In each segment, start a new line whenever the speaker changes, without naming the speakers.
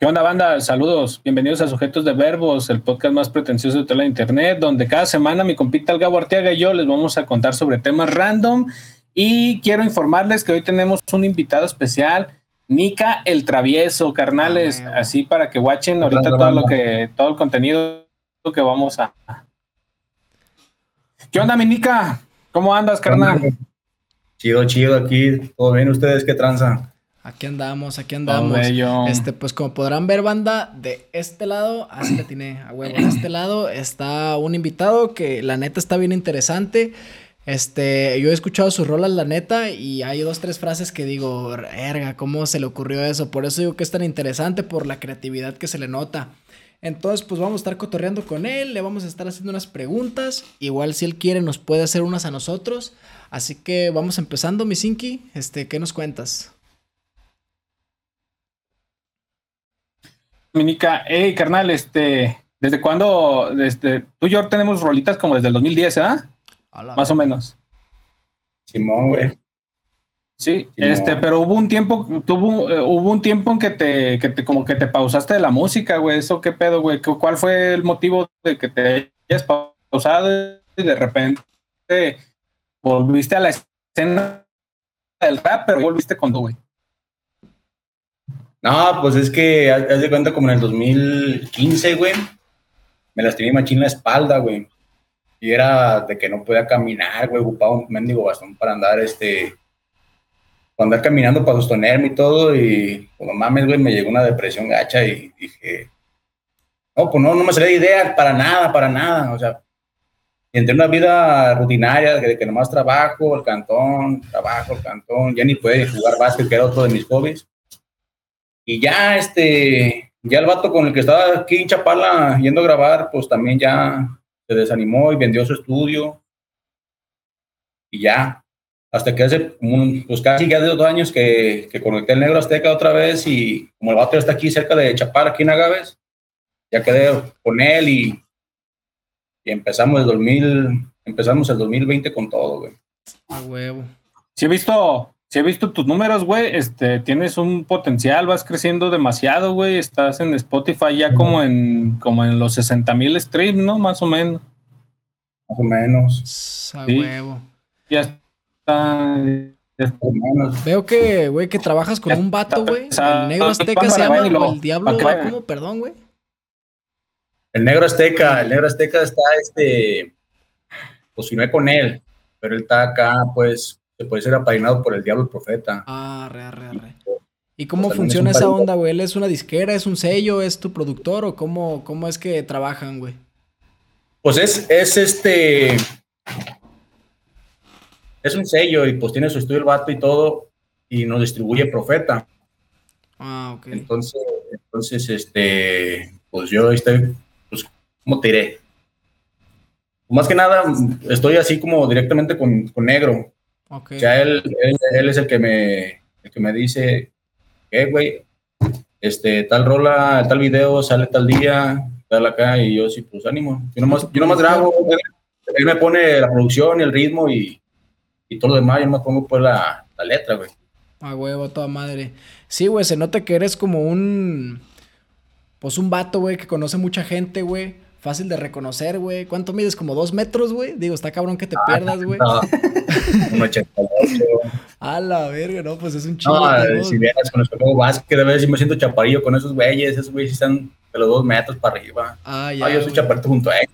¿Qué onda, banda? Saludos. Bienvenidos a Sujetos de Verbos, el podcast más pretencioso de toda la internet, donde cada semana mi compita el Gabo Arteaga y yo les vamos a contar sobre temas random. Y quiero informarles que hoy tenemos un invitado especial, Nika el Travieso, carnales,
Ah,
así para que watchen ahorita todo lo que, todo el contenido que vamos a. ¿Qué onda, mi Nika? ¿Cómo andas, carnal?
Chido, chido aquí. ¿Todo bien ustedes? ¿Qué tranza?
Aquí andamos, aquí andamos. Este, pues como podrán ver, banda, de este lado, así le tiene a huevo, de este lado está un invitado que la neta está bien interesante. Este, yo he escuchado sus rolas, la neta, y hay dos, tres frases que digo, verga, ¿cómo se le ocurrió eso? Por eso digo que es tan interesante, por la creatividad que se le nota. Entonces, pues vamos a estar cotorreando con él, le vamos a estar haciendo unas preguntas. Igual si él quiere nos puede hacer unas a nosotros. Así que vamos empezando, mi Sinki. Este, ¿qué nos cuentas?
Minica, hey, carnal, este, ¿desde cuándo? Desde, tú y yo tenemos rolitas como desde el 2010, ¿ah? Más o menos.
Simón, güey.
Sí, este, pero hubo un tiempo, tuvo, eh, hubo un tiempo en que te, que te, como que te pausaste de la música, güey. ¿Eso qué pedo, güey? ¿Cu- ¿Cuál fue el motivo de que te hayas pausado y de repente volviste a la escena del rap, pero volviste con tú, güey?
No, pues es que haz de cuenta como en el 2015, güey. Me lastimé machín la espalda, güey. Y era de que no podía caminar, güey. Ocupaba un mendigo bastón para andar, este... Para andar caminando, para sostenerme y todo. Y, pues, no mames, güey, me llegó una depresión gacha y dije... No, pues no, no me salía de idea para nada, para nada. O sea, entré en una vida rutinaria de que nomás trabajo, el cantón, trabajo, el cantón. Ya ni puede jugar básquet, que era otro de mis hobbies. Y ya, este, ya el vato con el que estaba aquí en Chapala yendo a grabar, pues también ya se desanimó y vendió su estudio. Y ya, hasta que hace un- pues casi ya de dos años que, que conecté el Negro Azteca otra vez y como el vato ya está aquí cerca de Chapala, aquí en Agaves, ya quedé con él y, y empezamos el 2000, empezamos el 2020 con todo, güey.
A huevo.
Sí he visto, sí he visto tus números, güey. Este, tienes un potencial, vas creciendo demasiado, güey. Estás en Spotify ya como en, como en los 60 mil streams, ¿no? Más o menos.
Más o menos.
A
Sí.
huevo.
Ya está. ya está.
Veo que, güey, que trabajas con un vato, güey. El negro azteca se llama, el diablo,
vayan.
¿cómo? Perdón, güey.
El Negro Azteca, el Negro Azteca está, este, pues firmé con él, pero él está acá, pues, se puede ser apadrinado por el Diablo el Profeta.
Ah, re, re, re. ¿Y cómo
Pues
funciona
es un
esa onda, güey? ¿Él es una disquera, es un sello, es tu productor o cómo, cómo es que trabajan, güey?
Pues es, es este, es un sello y pues tiene su estudio el vato y todo, y nos distribuye Profeta.
Ah, ok.
Entonces, entonces, este, pues yo estoy, pues, ¿cómo te diré? Más que nada, estoy así como directamente con, con Negro.
Ok.
O sea, él, él, él es el que me, el que me dice, ¿qué, güey? Este, tal rola, tal video, sale tal día, tal acá, y yo sí, pues ánimo. Yo nomás, yo nomás grabo, él, me pone la producción y el ritmo y, y todo lo demás, yo me pongo pues la, la letra, güey.
A huevo, toda madre. Sí, güey, se nota que eres como un. Pues un vato, güey, que conoce mucha gente, güey. Fácil de reconocer, güey. ¿Cuánto mides? Como dos metros, güey. Digo, está cabrón que te pierdas, güey.
No, un 88.
A la verga, no, pues es un chingo.
No, si vieras con nuestro juego básquet, a veces sí me siento chaparillo con esos güeyes, esos güeyes sí están de los dos metros para arriba.
Ah, ya.
Ah, yo soy chaparito junto a él.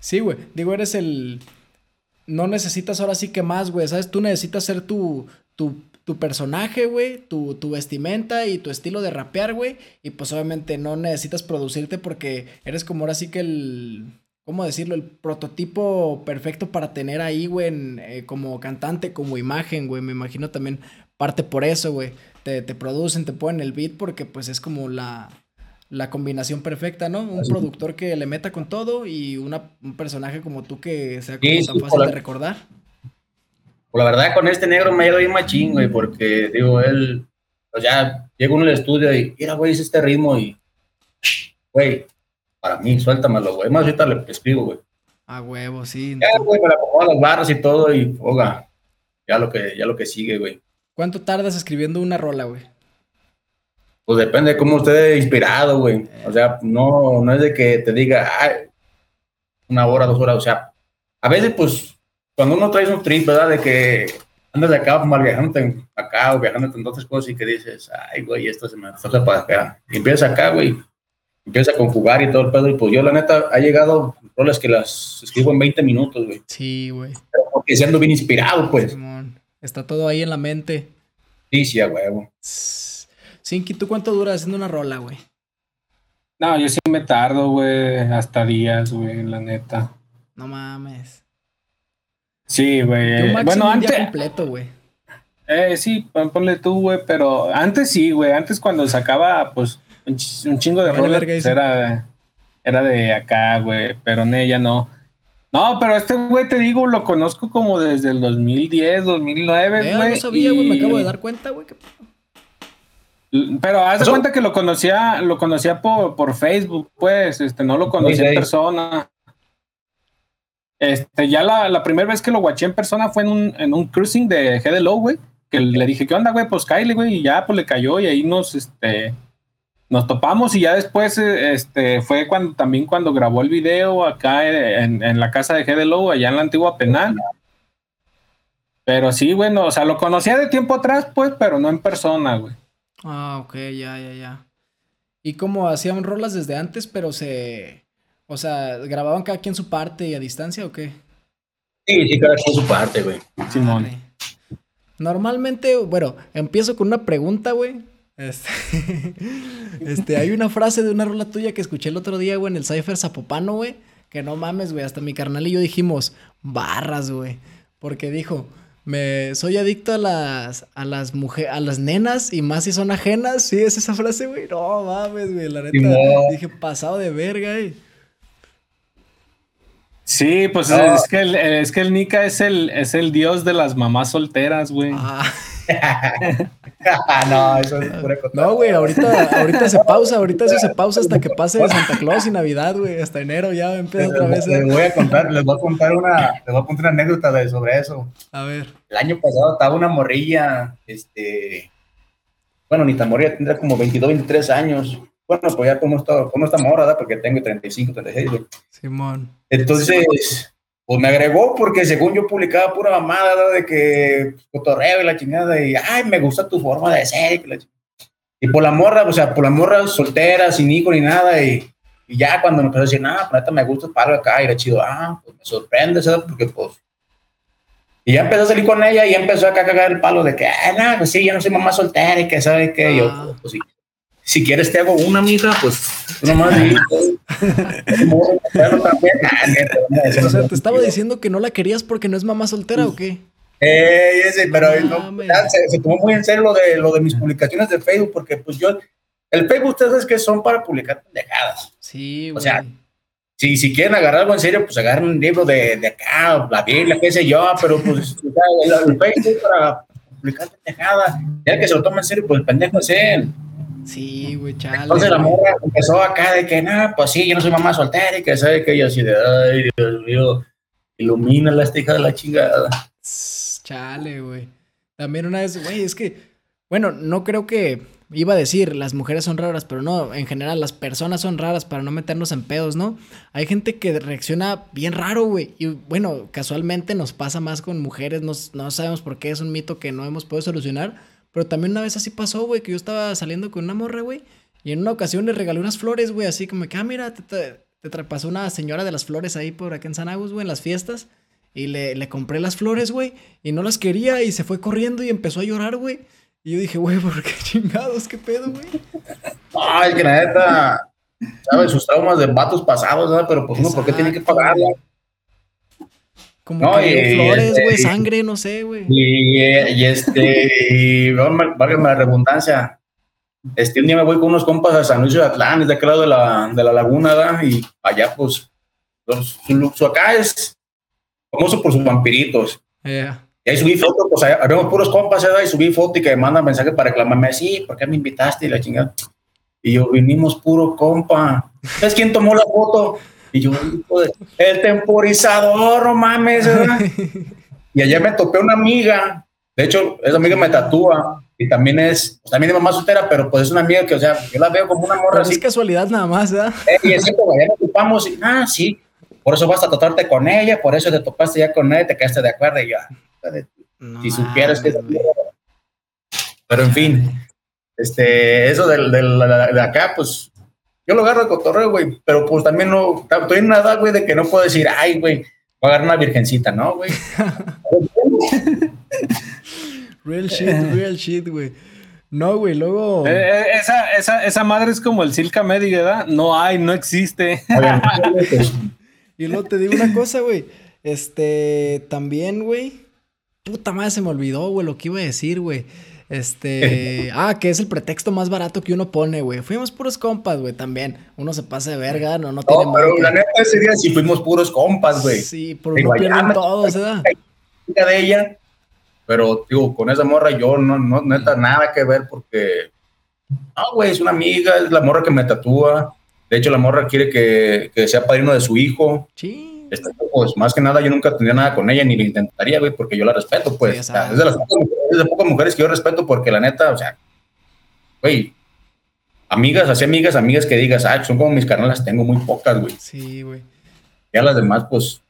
Sí, güey. Digo, eres el. No necesitas ahora sí que más, güey. ¿Sabes? Tú necesitas ser tu, tu, tu personaje, güey. Tu, tu vestimenta y tu estilo de rapear, güey. Y pues obviamente no necesitas producirte porque eres como ahora sí que el. ¿Cómo decirlo? El prototipo perfecto para tener ahí, güey, eh, como cantante, como imagen, güey. Me imagino también parte por eso, güey. Te, te producen, te ponen el beat porque pues es como la, la combinación perfecta, ¿no? Un
Así.
productor que le meta con todo y una, un personaje como tú que sea como
Sí,
tan fácil de recordar.
Pues la verdad, con este negro me ha ido bien machín, güey, porque, digo, él, pues ya llega uno al estudio y, mira, güey, es este ritmo y, güey, para mí, suéltamelo, güey. Más ahorita le escribo, güey.
A huevo, sí.
Ya, güey, me la acomodo las barras y todo y, oiga, ya lo que, ya lo que sigue, güey.
¿Cuánto tardas escribiendo una rola, güey?
Pues depende de cómo esté inspirado, güey. O sea, no, no es de que te diga, ay, una hora, dos horas. O sea, a veces, pues, cuando uno trae un trip, ¿verdad? De que andas de acá mal viajando acá o viajando en otras cosas y que dices, ay, güey, esto se me toca para acá. Y empiezas acá, güey. Empieza a conjugar y todo el pedo. Y pues yo, la neta, ha llegado roles que las escribo en 20 minutos, güey.
Sí, güey.
Pero porque siendo bien inspirado, pues.
Simón. Está todo ahí en la mente.
Sí, sí, a huevo.
Sinky, ¿tú cuánto dura haciendo una rola, güey?
No, yo sí me tardo, güey, hasta días, güey, la neta.
No mames.
Sí, güey. Bueno, antes.
Día completo, güey.
Eh, sí, ponle tú, güey, pero antes sí, güey. Antes cuando sacaba, pues, un, chingo de rolas, pues, era, era de acá, güey, pero en ella no. No, pero este güey, te digo, lo conozco como desde el 2010, 2009,
eh, güey. No sabía, güey, me acabo de dar cuenta, güey.
Pero haz de cuenta que lo conocía, lo conocía por, por Facebook, pues, este, no lo conocía en persona. Este, ya la, la primera vez que lo guaché en persona fue en un, en un cruising de GDLO, güey. Que le dije, ¿qué onda, güey? Pues Kyle, güey, y ya pues le cayó y ahí nos, este, nos topamos y ya después, este, fue cuando también cuando grabó el video acá en, en la casa de GDLO, allá en la antigua penal. Pero sí, bueno, o sea, lo conocía de tiempo atrás, pues, pero no en persona, güey.
Ah, ok, ya, ya, ya. Y como hacían rolas desde antes, pero se. O sea, ¿grababan cada quien su parte y a distancia o qué?
Sí, sí, cada quien su parte, güey.
Simón.
Normalmente, bueno, empiezo con una pregunta, güey. Este, este, hay una frase de una rola tuya que escuché el otro día, güey, en el Cypher Zapopano, güey. Que no mames, güey. Hasta mi carnal y yo dijimos, barras, güey. Porque dijo, me soy adicto a las a las mujeres, a las nenas y más si son ajenas. Sí, es esa frase, güey. No mames, güey, la neta. Dije, pasado de verga, güey.
Sí, pues es, que el, es que el Nika es el, es el dios de las mamás solteras, güey. Ah.
no, eso es pura
No, güey, ahorita, ahorita se pausa, ahorita eso se pausa hasta que pase Santa Claus y Navidad, güey. Hasta enero ya empieza otra vez.
Les, voy a contar, les voy a contar una, les voy a contar una anécdota de, sobre eso.
A ver.
El año pasado estaba una morrilla, este, bueno, ni tan morrilla, tendrá como 22, 23 años. Bueno, pues ya como está, como está morra, ¿verdad? Porque tengo 35, 36, güey.
Simón.
Entonces, pues me agregó porque según yo publicaba pura mamada de que cotorreo y la chingada y ay, me gusta tu forma de ser. Y por la morra, o sea, por la morra soltera, sin hijo ni nada y, y ya cuando me empezó a decir, nada, pues me gusta para acá y era chido, ah, pues me sorprende, ¿sabes? Porque pues y ya empezó a salir con ella y empezó acá a cagar el palo de que, ah, no, pues sí, yo no soy mamá soltera y que sabe que yo, ah. pues sí, si quieres te hago una mija, pues nomás
O sea, te estaba diciendo que no la querías porque no es mamá soltera o qué?
Eh, ese, pero se, tomó muy en serio lo de, lo de mis publicaciones de Facebook, porque pues yo, el Facebook ustedes que son para publicar pendejadas.
Sí,
O sea, si, si quieren agarrar algo en serio, pues agarren un libro de, de acá, la Biblia, qué sé yo, pero pues el, el Facebook para publicar pendejadas, ya que se lo toma en serio, pues el pendejo es él.
Sí, güey, chale.
Entonces la morra empezó acá de que, nada, pues sí, yo no soy mamá soltera y que sabe que yo así de, ay, Dios mío, ilumina la hija de la chingada.
Chale, güey. También una vez, güey, es que, bueno, no creo que iba a decir las mujeres son raras, pero no, en general las personas son raras para no meternos en pedos, ¿no? Hay gente que reacciona bien raro, güey. Y bueno, casualmente nos pasa más con mujeres, no, no sabemos por qué, es un mito que no hemos podido solucionar pero también una vez así pasó, güey, que yo estaba saliendo con una morra, güey. Y en una ocasión le regalé unas flores, güey, así como que, ah, mira, te, te, pasó una señora de las flores ahí por acá en San Agus, güey, en las fiestas. Y le, le compré las flores, güey, y no las quería y se fue corriendo y empezó a llorar, güey. Y yo dije, güey, ¿por qué chingados? ¿Qué pedo, güey?
Ay, que la neta, ¿sabes? Sus traumas de vatos pasados, ¿no? Pero pues uno, ¿por qué tiene que pagarla?
Como no, que flores, este, güey, sangre, no sé, güey.
Y, y, este, y, válgame la redundancia. Este, un día me voy con unos compas a San Luis de Atlán, de aquel lado de la, de la laguna, ¿verdad? Y allá, pues, los, su, acá es famoso por sus vampiritos. Y ahí subí foto, pues, habíamos puros compas, ¿verdad? Y subí foto y que me mandan mensaje para reclamarme, sí, ¿por qué me invitaste? Y la chingada. Y yo, vinimos puro compa. ¿Sabes quién tomó la foto? Y yo, el temporizador, no mames, ¿verdad? y allá me topé una amiga, de hecho, esa amiga me tatúa, y también es, pues, también es mamá soltera, pero pues es una amiga que, o sea, yo la veo como una morra
Pero
así.
es casualidad nada más, ¿verdad?
Eh, y es cierto, güey, ya nos ocupamos y, ah, sí, por eso vas a tratarte con ella, por eso te topaste ya con ella, y te quedaste de acuerdo y yo, ah, de-
No
si supieras que... Pero en fin, este, eso del, del- de acá, pues, yo lo agarro de cotorreo, güey, pero pues también no, estoy en una edad, güey, de que no puedo decir, ay, güey, voy a agarrar una virgencita, ¿no, güey?
Real shit, real shit, güey. No, güey, luego.
Eh, eh, esa, esa, esa madre es como el Silca Medi, ¿verdad? No hay, no existe.
Y luego te digo una cosa, güey. Este, también, güey. Puta madre, se me olvidó, güey, lo que iba a decir, güey. Este, ah, que es el pretexto más barato que uno pone, güey. Fuimos puros compas, güey, también. Uno se pasa de verga, no, no tiene
No, pero
madre.
la neta ese día sí fuimos puros compas, güey.
Sí,
Digo,
no pierden todos, ¿verdad?
De ella, pero digo, con esa morra yo no, no, neta, nada que ver porque, no, güey, es una amiga, es la morra que me tatúa. De hecho, la morra quiere que, que sea padrino de su hijo.
Sí.
Este, pues más que nada, yo nunca tendría nada con ella, ni le intentaría, güey, porque yo la respeto, pues.
Sí,
O sea,
exacto.
es, de las pocas, mujeres- pocas que yo respeto porque la neta, o sea, güey, amigas, así amigas, amigas que digas, ah, son como mis carnalas, tengo muy pocas, güey.
Sí, güey.
Ya las demás, pues,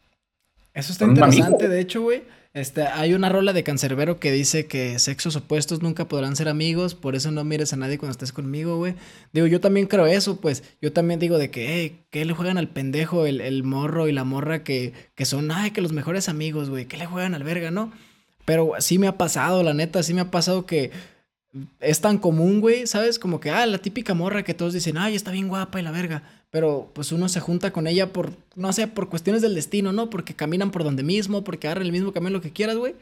Eso está interesante, de hecho, güey. Este, hay una rola de Cancerbero que dice que sexos opuestos nunca podrán ser amigos, por eso no mires a nadie cuando estés conmigo, güey. Digo, yo también creo eso, pues. Yo también digo de que, hey, ¿qué le juegan al pendejo el, el morro y la morra que, que son, ay, que los mejores amigos, güey? ¿Qué le juegan al verga, no? Pero sí me ha pasado, la neta, sí me ha pasado que es tan común, güey, ¿sabes? Como que, ah, la típica morra que todos dicen, ay, está bien guapa y la verga. Pero pues uno se junta con ella por, no sé, por cuestiones del destino, ¿no? Porque caminan por donde mismo, porque agarran el mismo camino, lo que quieras, güey.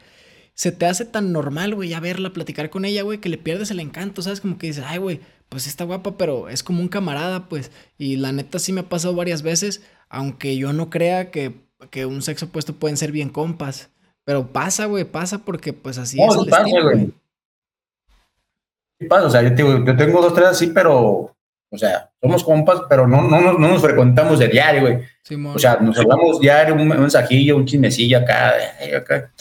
Se te hace tan normal, güey, ya verla, platicar con ella, güey, que le pierdes el encanto, ¿sabes? Como que dices, ay, güey, pues está guapa, pero es como un camarada, pues. Y la neta sí me ha pasado varias veces, aunque yo no crea que, que un sexo opuesto pueden ser bien compas. Pero pasa, güey, pasa porque pues así
No,
es
sí
el
pasa,
destino,
güey.
güey.
¿Qué pasa? O sea, yo, te yo tengo dos, tres así, pero, o sea, somos compas, pero no, no, nos- no nos frecuentamos de diario, güey.
Simón.
O sea, nos hablamos diario, un, mensajillo, un chismecillo acá, acá.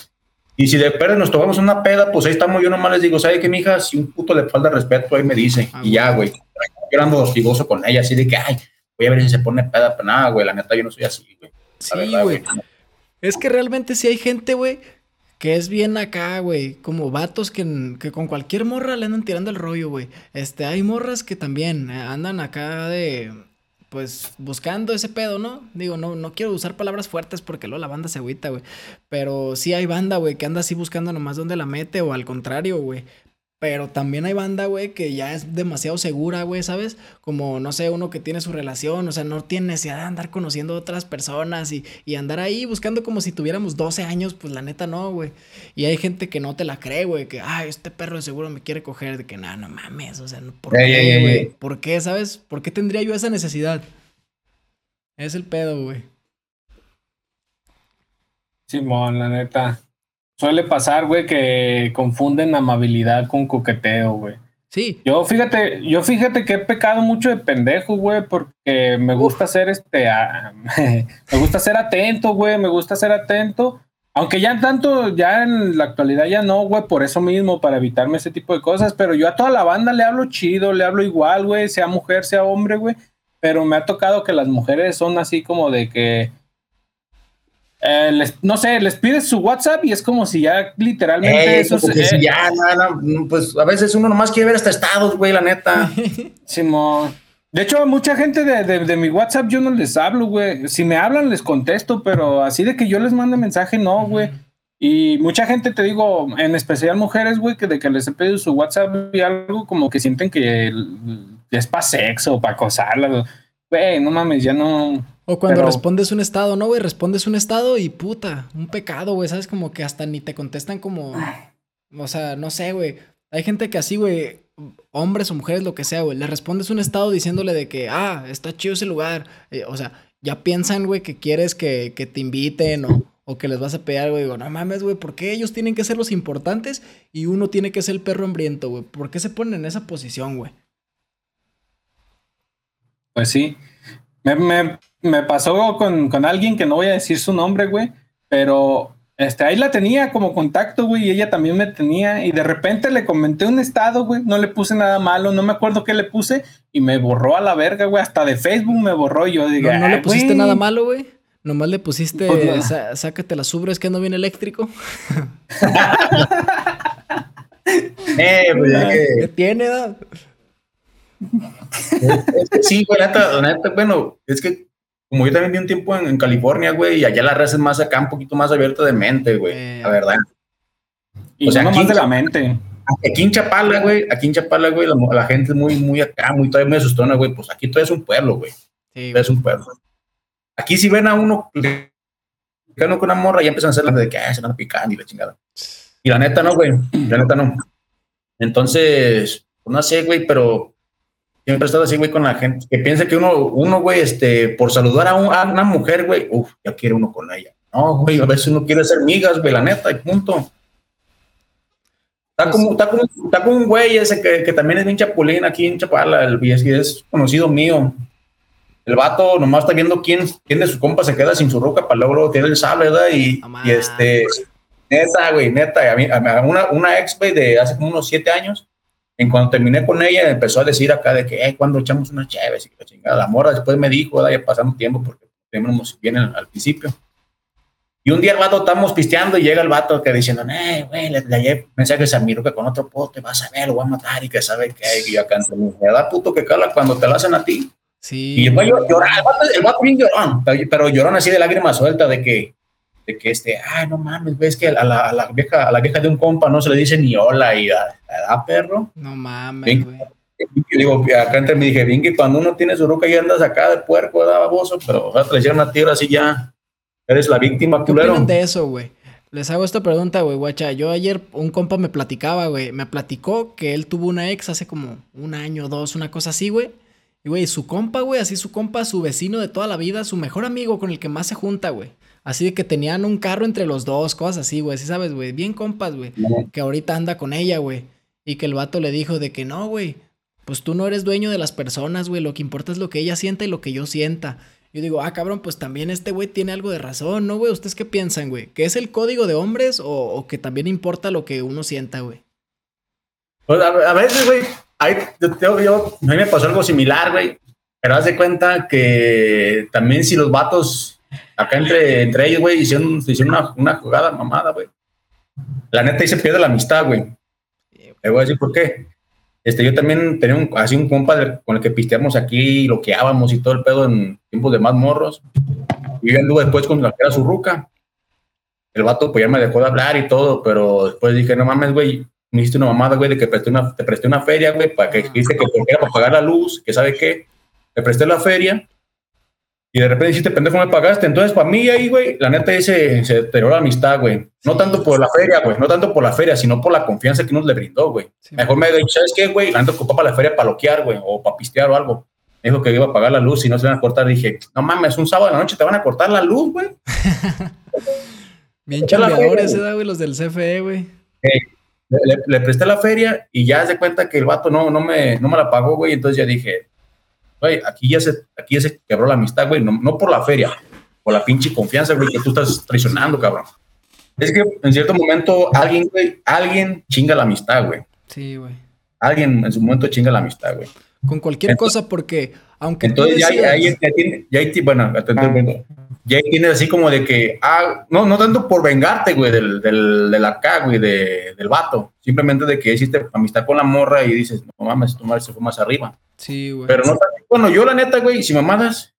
Y si de perder nos tomamos una peda, pues ahí estamos. Yo nomás les digo, ¿sabe qué, mija? Si un puto le falta respeto, ahí me dice.
Ah,
y ya, güey. Yo ando hostigoso con ella, así de que, ay, voy a ver si se pone peda. Pero nada, güey, la neta, yo no soy así, güey.
Sí, güey. Es que realmente sí hay gente, güey, que es bien acá, güey. Como vatos que, que con cualquier morra le andan tirando el rollo, güey. Este, hay morras que también eh, andan acá de. Pues buscando ese pedo, ¿no? Digo, no, no quiero usar palabras fuertes porque luego la banda se agüita, güey. Pero sí hay banda, güey, que anda así buscando nomás dónde la mete o al contrario, güey. Pero también hay banda, güey, que ya es demasiado segura, güey, ¿sabes? Como, no sé, uno que tiene su relación, o sea, no tiene necesidad de andar conociendo a otras personas y, y andar ahí buscando como si tuviéramos 12 años, pues la neta no, güey. Y hay gente que no te la cree, güey, que, ay, este perro de seguro me quiere coger, de que, nada, no mames, o sea, no- ¿por
Ey,
qué,
ey,
güey?
ey.
¿Por qué, sabes? ¿Por qué tendría yo esa necesidad? Es el pedo, güey.
Simón, la neta. Suele pasar, güey, que confunden amabilidad con coqueteo, güey.
Sí,
Yo fíjate, yo fíjate que he pecado mucho de pendejo, güey, porque me gusta ser este, a- me gusta ser atento, güey, me gusta ser atento, aunque ya tanto, ya en la actualidad ya no, güey, por eso mismo, para evitarme ese tipo de cosas, pero yo a toda la banda le hablo chido, le hablo igual, güey, sea mujer, sea hombre, güey, pero me ha tocado que las mujeres son así como de que, eh, les- no sé, les pides su WhatsApp y es como si ya literalmente
Eh,
eso eh,
sí, ya, no, no, pues a veces uno nomás quiere ver hasta estados, güey, la neta.
Simón. De hecho, a mucha gente de, de- de mi WhatsApp yo no les hablo, güey. Si me hablan, les contesto, pero así de que yo les mande mensaje, no, güey. Y mucha gente, te digo, en especial mujeres, güey, que de que les he pedido su WhatsApp y algo, como que sienten que es para sexo, para acosarlas. Güey, no mames, ya no.
O cuando
Pero-
respondes un estado, ¿no, güey? Respondes un estado y puta, un pecado, güey, ¿sabes? Como que hasta ni te contestan como... O sea, no sé, güey. Hay gente que así, güey, hombres o mujeres, lo que sea, güey, le respondes un estado diciéndole de que, ah, está chido ese lugar. Eh, o sea, ya piensan, güey, que quieres que, que te inviten o, o que les vas a pedir algo. Digo, no mames, güey, ¿por qué ellos tienen que ser los importantes y uno tiene que ser el perro hambriento, güey? ¿Por qué se ponen en esa posición, güey?
Pues sí. Me, me- me pasó con, con alguien que no voy a decir su nombre, güey, pero este, ahí la tenía como contacto, güey, y ella también me tenía. Y de repente le comenté un estado, güey, no le puse nada malo, no me acuerdo qué le puse, y me borró a la verga, güey, hasta de Facebook me borró. Y yo digo,
¿No, no le
"Ay,
pusiste
güey".
nada malo, güey? Nomás le pusiste,
Pues nada.
"Sá- sácate las ubres que no viene eléctrico.
Eh, pues, es
¿Qué tiene, da?
Es que sí, güey, la neta, la neta, bueno, es que como yo también vi un tiempo en, en California, güey, y allá la raza es más acá, un poquito más abierta de mente, güey,
Eh.
la verdad.
Y
O sea,
no
aquí-
nomás de la mente.
Aquí en Chapala, güey, aquí en Chapala, güey, la, la gente es muy, muy acá, muy todavía muy asustona, güey, pues aquí todo es un pueblo, güey,
Sí,
es un pueblo. Aquí si ven a uno con una morra, ya empiezan a hacer la de que ah, se van picando y la chingada. Y la neta no, güey, la neta no. Entonces, pues no sé, güey, pero siempre he estado así, güey, con la gente que piensa que uno, uno, güey, este, por saludar a, un- a una mujer, güey, uff, ya quiere uno con ella. No, güey, a veces uno quiere ser migas, güey, la neta, y punto. Está como, está como, está como un güey ese que, que también es bien chapulín aquí en Chapala, el, y es, es conocido mío. El vato nomás está viendo quién, quién de sus compas se queda sin su ruca para luego, tiene el sable, ¿verdad? Y, y este, neta, güey, neta, a mí- a una, una ex, güey, de hace como unos siete años, en cuanto terminé con ella, empezó a decir acá de que, eh, cuando echamos unas chéves y la chingada, la morra después me dijo, ya pasando tiempo, porque teníamos bien al, al principio. Y un día el vato estamos pisteando y llega el vato que diciendo, eh, güey, le, le mensajes a mi ruca con otro pote, vas a ver, lo voy a matar y que sabe qué, y yo acá me da puto que cala cuando te lo hacen a ti.
Sí.
Y lloraba, el vato, el vato bien llorón, pero llorón así de lágrimas sueltas de que, de que este, ay, no mames, ves que a la, a la vieja, a la vieja de un compa no se le dice ni hola y a, a perro.
No mames, güey.
Digo, acá entre me dije, bien que cuando uno tiene su ruca y andas acá de puerco, da baboso, pero o sea, te le una tierra así ya, eres la víctima,
¿Qué
culero.
de eso, güey? Les hago esta pregunta, güey, guacha. Yo ayer un compa me platicaba, güey. Me platicó que él tuvo una ex hace como un año, dos, una cosa así, güey. Y, güey, su compa, güey, así su compa, su vecino de toda la vida, su mejor amigo con el que más se junta, güey. Así de que tenían un carro entre los dos, cosas así, güey. Sí sabes, güey. Bien compas, güey. Que ahorita anda con ella, güey. Y que el vato le dijo de que no, güey. Pues tú no eres dueño de las personas, güey. Lo que importa es lo que ella sienta y lo que yo sienta. Yo digo, ah, cabrón, pues también este güey tiene algo de razón, ¿no, güey? ¿Ustedes qué piensan, güey? ¿Que es el código de hombres o, o que también importa lo que uno sienta, güey?
Pues a, a veces, güey, ahí yo, yo- yo- a mí me pasó algo similar, güey. Pero haz de cuenta que también si los vatos acá entre, entre ellos, güey, hicieron, hicieron una, una jugada mamada, güey. La neta ahí se pierde la amistad, güey. Le voy a decir por qué. Este, yo también tenía un, así un compa con el que pisteamos aquí, loqueábamos y todo el pedo en tiempos de más morros. Y yo anduve después con la que era su ruca. El vato pues ya me dejó de hablar y todo, pero después dije, no mames, güey, me hiciste una mamada, güey, de que presté una, te presté una feria, güey, para que dijiste que porque era para pagar la luz, que sabe qué. Te presté la feria y de repente dijiste, pendejo, me pagaste. Entonces, para mí ahí, güey, la neta ahí se, se deterioró la amistad, güey. No tanto por la feria, güey, no tanto por la feria, sino por la confianza que nos le brindó, güey.
Sí,
Mejor me dijo, ¿sabes qué, güey? La neta ocupaba para la feria para loquear, güey, o para pistear o algo. Me dijo que iba a pagar la luz y no se iban a cortar. Dije, no mames, un sábado de la noche te van a cortar la luz, güey.
Bien chambeadores,
feria,
¿eh, güey? Los del CFE, güey.
Le- le presté la feria y ya se cuenta que el vato no, no, me, no me la pagó, güey. Entonces ya dije, güey, aquí ya se, aquí ya se quebró la amistad, güey. No, no por la feria, por la pinche confianza, güey, que tú estás traicionando, cabrón. Es que en cierto momento alguien, güey, alguien chinga la amistad, güey.
Sí, güey.
Alguien en su momento chinga la amistad, güey.
Con cualquier
Entonces-
cosa, porque aunque tú
Entonces ya, ya,
decidas-
ya, tiene, ya, bueno. Ya ahí tienes así como de que, ah, no, no tanto por vengarte, güey, del, del, del acá, güey, de, del vato, simplemente de que hiciste amistad con la morra y dices, no mames, tu madre se fue más arriba.
Sí, güey.
Pero no tanto, bueno, yo la neta, güey, si mamadas,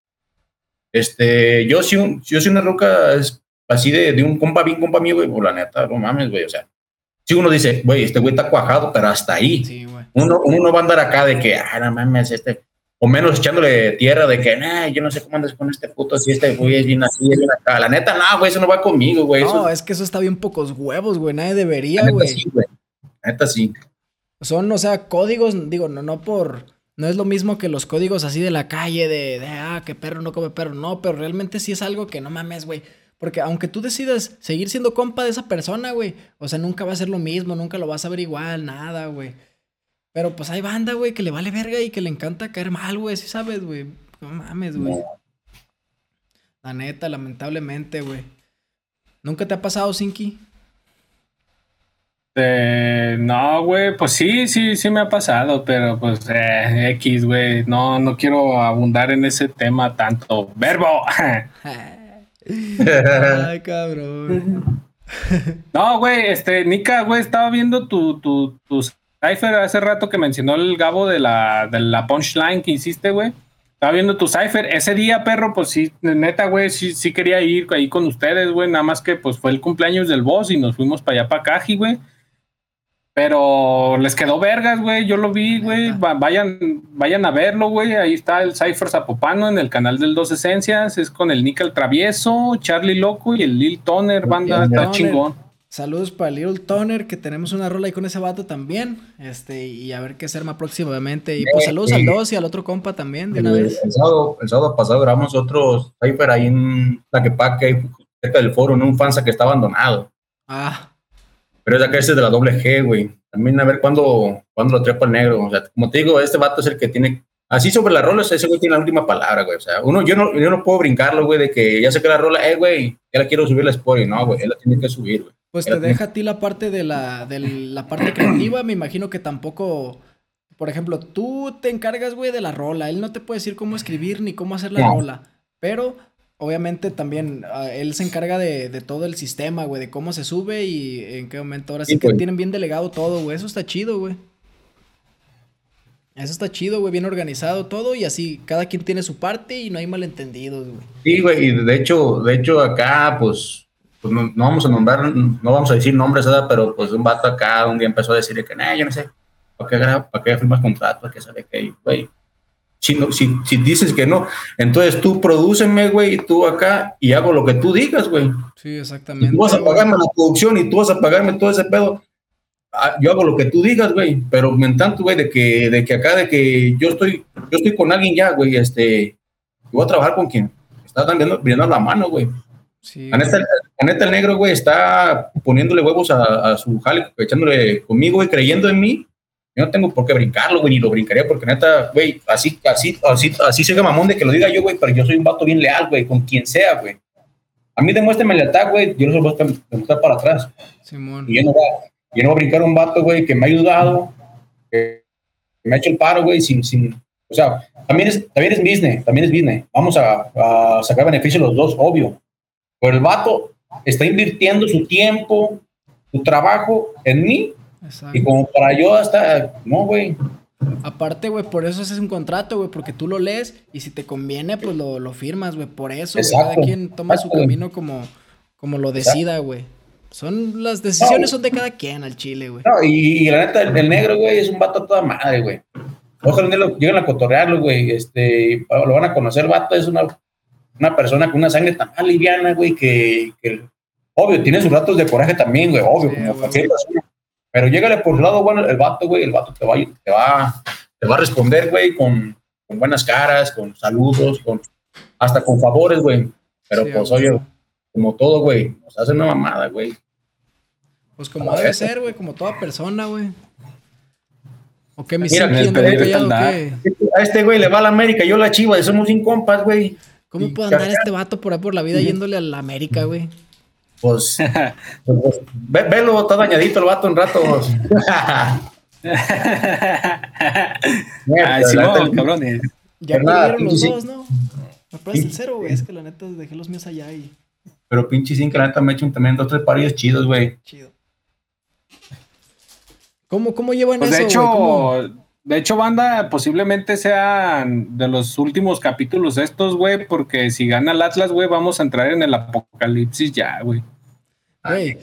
este, yo sí, un, yo sí una ruca es así de, de un compa, bien compa mío, güey, pues la neta, no mames, güey, o sea, si uno dice, güey, este güey está cuajado, pero hasta ahí.
Sí, güey.
Uno, uno no va a andar acá de que, ah, no mames, este, o menos echándole tierra de que, nah, yo no sé cómo andas con este puto, si este güey es bien así, es bien acá. La neta, no, güey, eso no va conmigo, güey.
No,
eso,
es que eso está bien pocos huevos, güey. Nadie debería,
la neta
güey.
sí, güey. La neta sí.
Son, o sea, códigos, digo, no, no por. No es lo mismo que los códigos así de la calle, de, de ah, que perro no come perro. No, pero realmente sí es algo que no mames, güey. Porque aunque tú decidas seguir siendo compa de esa persona, güey, o sea, nunca va a ser lo mismo, nunca lo vas a ver igual, nada, güey. Pero pues hay banda, güey, que le vale verga y que le encanta caer mal, güey, sí sabes, güey. No mames, güey. La neta, lamentablemente, güey. ¿Nunca te ha pasado, Sinky?
Eh, no, güey, pues sí, sí, sí me ha pasado, pero pues eh, X, güey, no, no quiero abundar en ese tema tanto. Verbo.
Ay, cabrón.
no, güey, este, Nika, güey, estaba viendo tu, tu, cipher hace rato que mencionó el Gabo de la, de la punchline que hiciste, güey. Estaba viendo tu cipher. Ese día, perro, pues sí, neta, güey, sí, sí quería ir ahí con ustedes, güey. Nada más que pues fue el cumpleaños del boss y nos fuimos para allá, para Caji, güey. Pero les quedó vergas, güey. Yo lo vi, güey. Vayan, vayan a verlo, güey. Ahí está el Cypher Zapopano en el canal del Dos Esencias. Es con el Nickel Travieso, Charlie Loco y el Lil Toner. Banda, está chingón.
Saludos para el Lil Toner, que tenemos una rola ahí con ese vato también. Este, y a ver qué se arma próximamente. Y pues saludos al Dos y al otro compa también, de una
el,
vez.
El sábado, el sábado pasado grabamos otro Cypher ahí en Tlaquepaque, cerca del foro, en un fansa que está abandonado.
Ah.
Pero es acá ese de la doble G, güey. También a ver cuándo, cuándo lo trepa el negro. O sea, como te digo, este vato es el que tiene. Así sobre las rolas, ese güey tiene la última palabra, güey. O sea, uno, yo no, yo no puedo brincarlo, güey, de que ya sé que la rola, eh, güey, ya la quiero subir la y No, güey, él la tiene que subir, güey.
Pues te deja a ti la parte de la, de la parte creativa. Me imagino que tampoco. Por ejemplo, tú te encargas, güey, de la rola. Él no te puede decir cómo escribir ni cómo hacer la rola. Pero obviamente también ah, él se encarga de, todo el sistema, güey, de cómo se sube y en qué momento. Ahora sí, que tienen bien delegado todo, güey. Eso está chido, güey. Eso está chido, güey, bien organizado todo y así cada quien tiene su parte y no hay malentendidos, güey.
Sí, güey, y de hecho, de hecho acá, pues, pues no, vamos a nombrar, no vamos a decir nombres, ¿verdad? Pero pues un vato acá un día empezó a decirle que, no, yo no sé, ¿para qué, para qué firmas contrato? ¿Para qué sale que, güey? Si, si, dices que no, entonces tú prodúceme, güey, tú acá y hago lo que tú digas, güey.
Sí, exactamente.
tú vas a pagarme la producción y tú vas a pagarme todo ese pedo. Ah, yo hago lo que tú digas, güey, pero me tanto, güey, de que, de que acá, de que yo estoy, yo estoy con alguien ya, güey, este, voy a trabajar con quien está dando, la mano, güey. Sí, la, neta, el negro, güey, está poniéndole huevos a, a su jale, echándole conmigo y creyendo en mí yo no tengo por qué brincarlo, güey, ni lo brincaría porque neta, güey, así, así, así, así se mamón de que lo diga yo, güey, pero yo soy un vato bien leal, güey, con quien sea, güey. A mí demuéstrame lealtad, güey, yo no se lo voy a demostrar para atrás. Simón. Y yo no, voy, yo no brincar un vato, güey, que me ha ayudado, que me ha hecho el paro, güey, sin, sin, o sea, también es, también es business, también es business. Vamos a, a sacar beneficio los dos, obvio. Pero el vato está invirtiendo su tiempo, su trabajo en mí y como para yo hasta, no, güey.
Aparte, güey, por eso haces un contrato, güey, porque tú lo lees y si te conviene, pues lo, lo firmas, güey. Por eso, cada quien toma su camino como, como lo decida, güey. Son, las decisiones son de cada quien al chile, güey.
No, y, la neta, el, negro, güey, es un vato toda madre, güey. Ojalá lo, lleguen a cotorrearlo, güey. Este, lo van a conocer, vato, es una, una persona con una sangre tan liviana, güey, que, que, obvio, tiene sus ratos de coraje también, güey, obvio, como cualquier persona pero llégale por el lado bueno, el vato, güey, el vato te va, te va, te va a responder, güey, con, con, buenas caras, con saludos, con, hasta con favores, güey. Pero pues, oye, como todo, güey, nos hace una mamada, güey.
Pues como debe ser, güey, como toda persona, güey. ¿O qué, mi Mira, qué?
A este güey le va a la América, yo la chiva, somos sin compas, güey.
¿Cómo puede andar este vato por ahí por la vida yéndole a la América, güey?
Pues, pues velo, está dañadito el vato un rato.
Ay, sí, no, cabrones. Ya perdieron los dos, ¿no? Me parece el cero, güey. Es que la neta dejé los míos allá y.
Pero pinche sin que la neta me he hecho también dos tres parios chidos, güey. Chido.
¿Cómo, cómo llevan
pues
eso?
De hecho, de hecho, banda, posiblemente sean de los últimos capítulos estos, güey, porque si gana el Atlas, güey, vamos a entrar en el apocalipsis ya, güey.
Güey,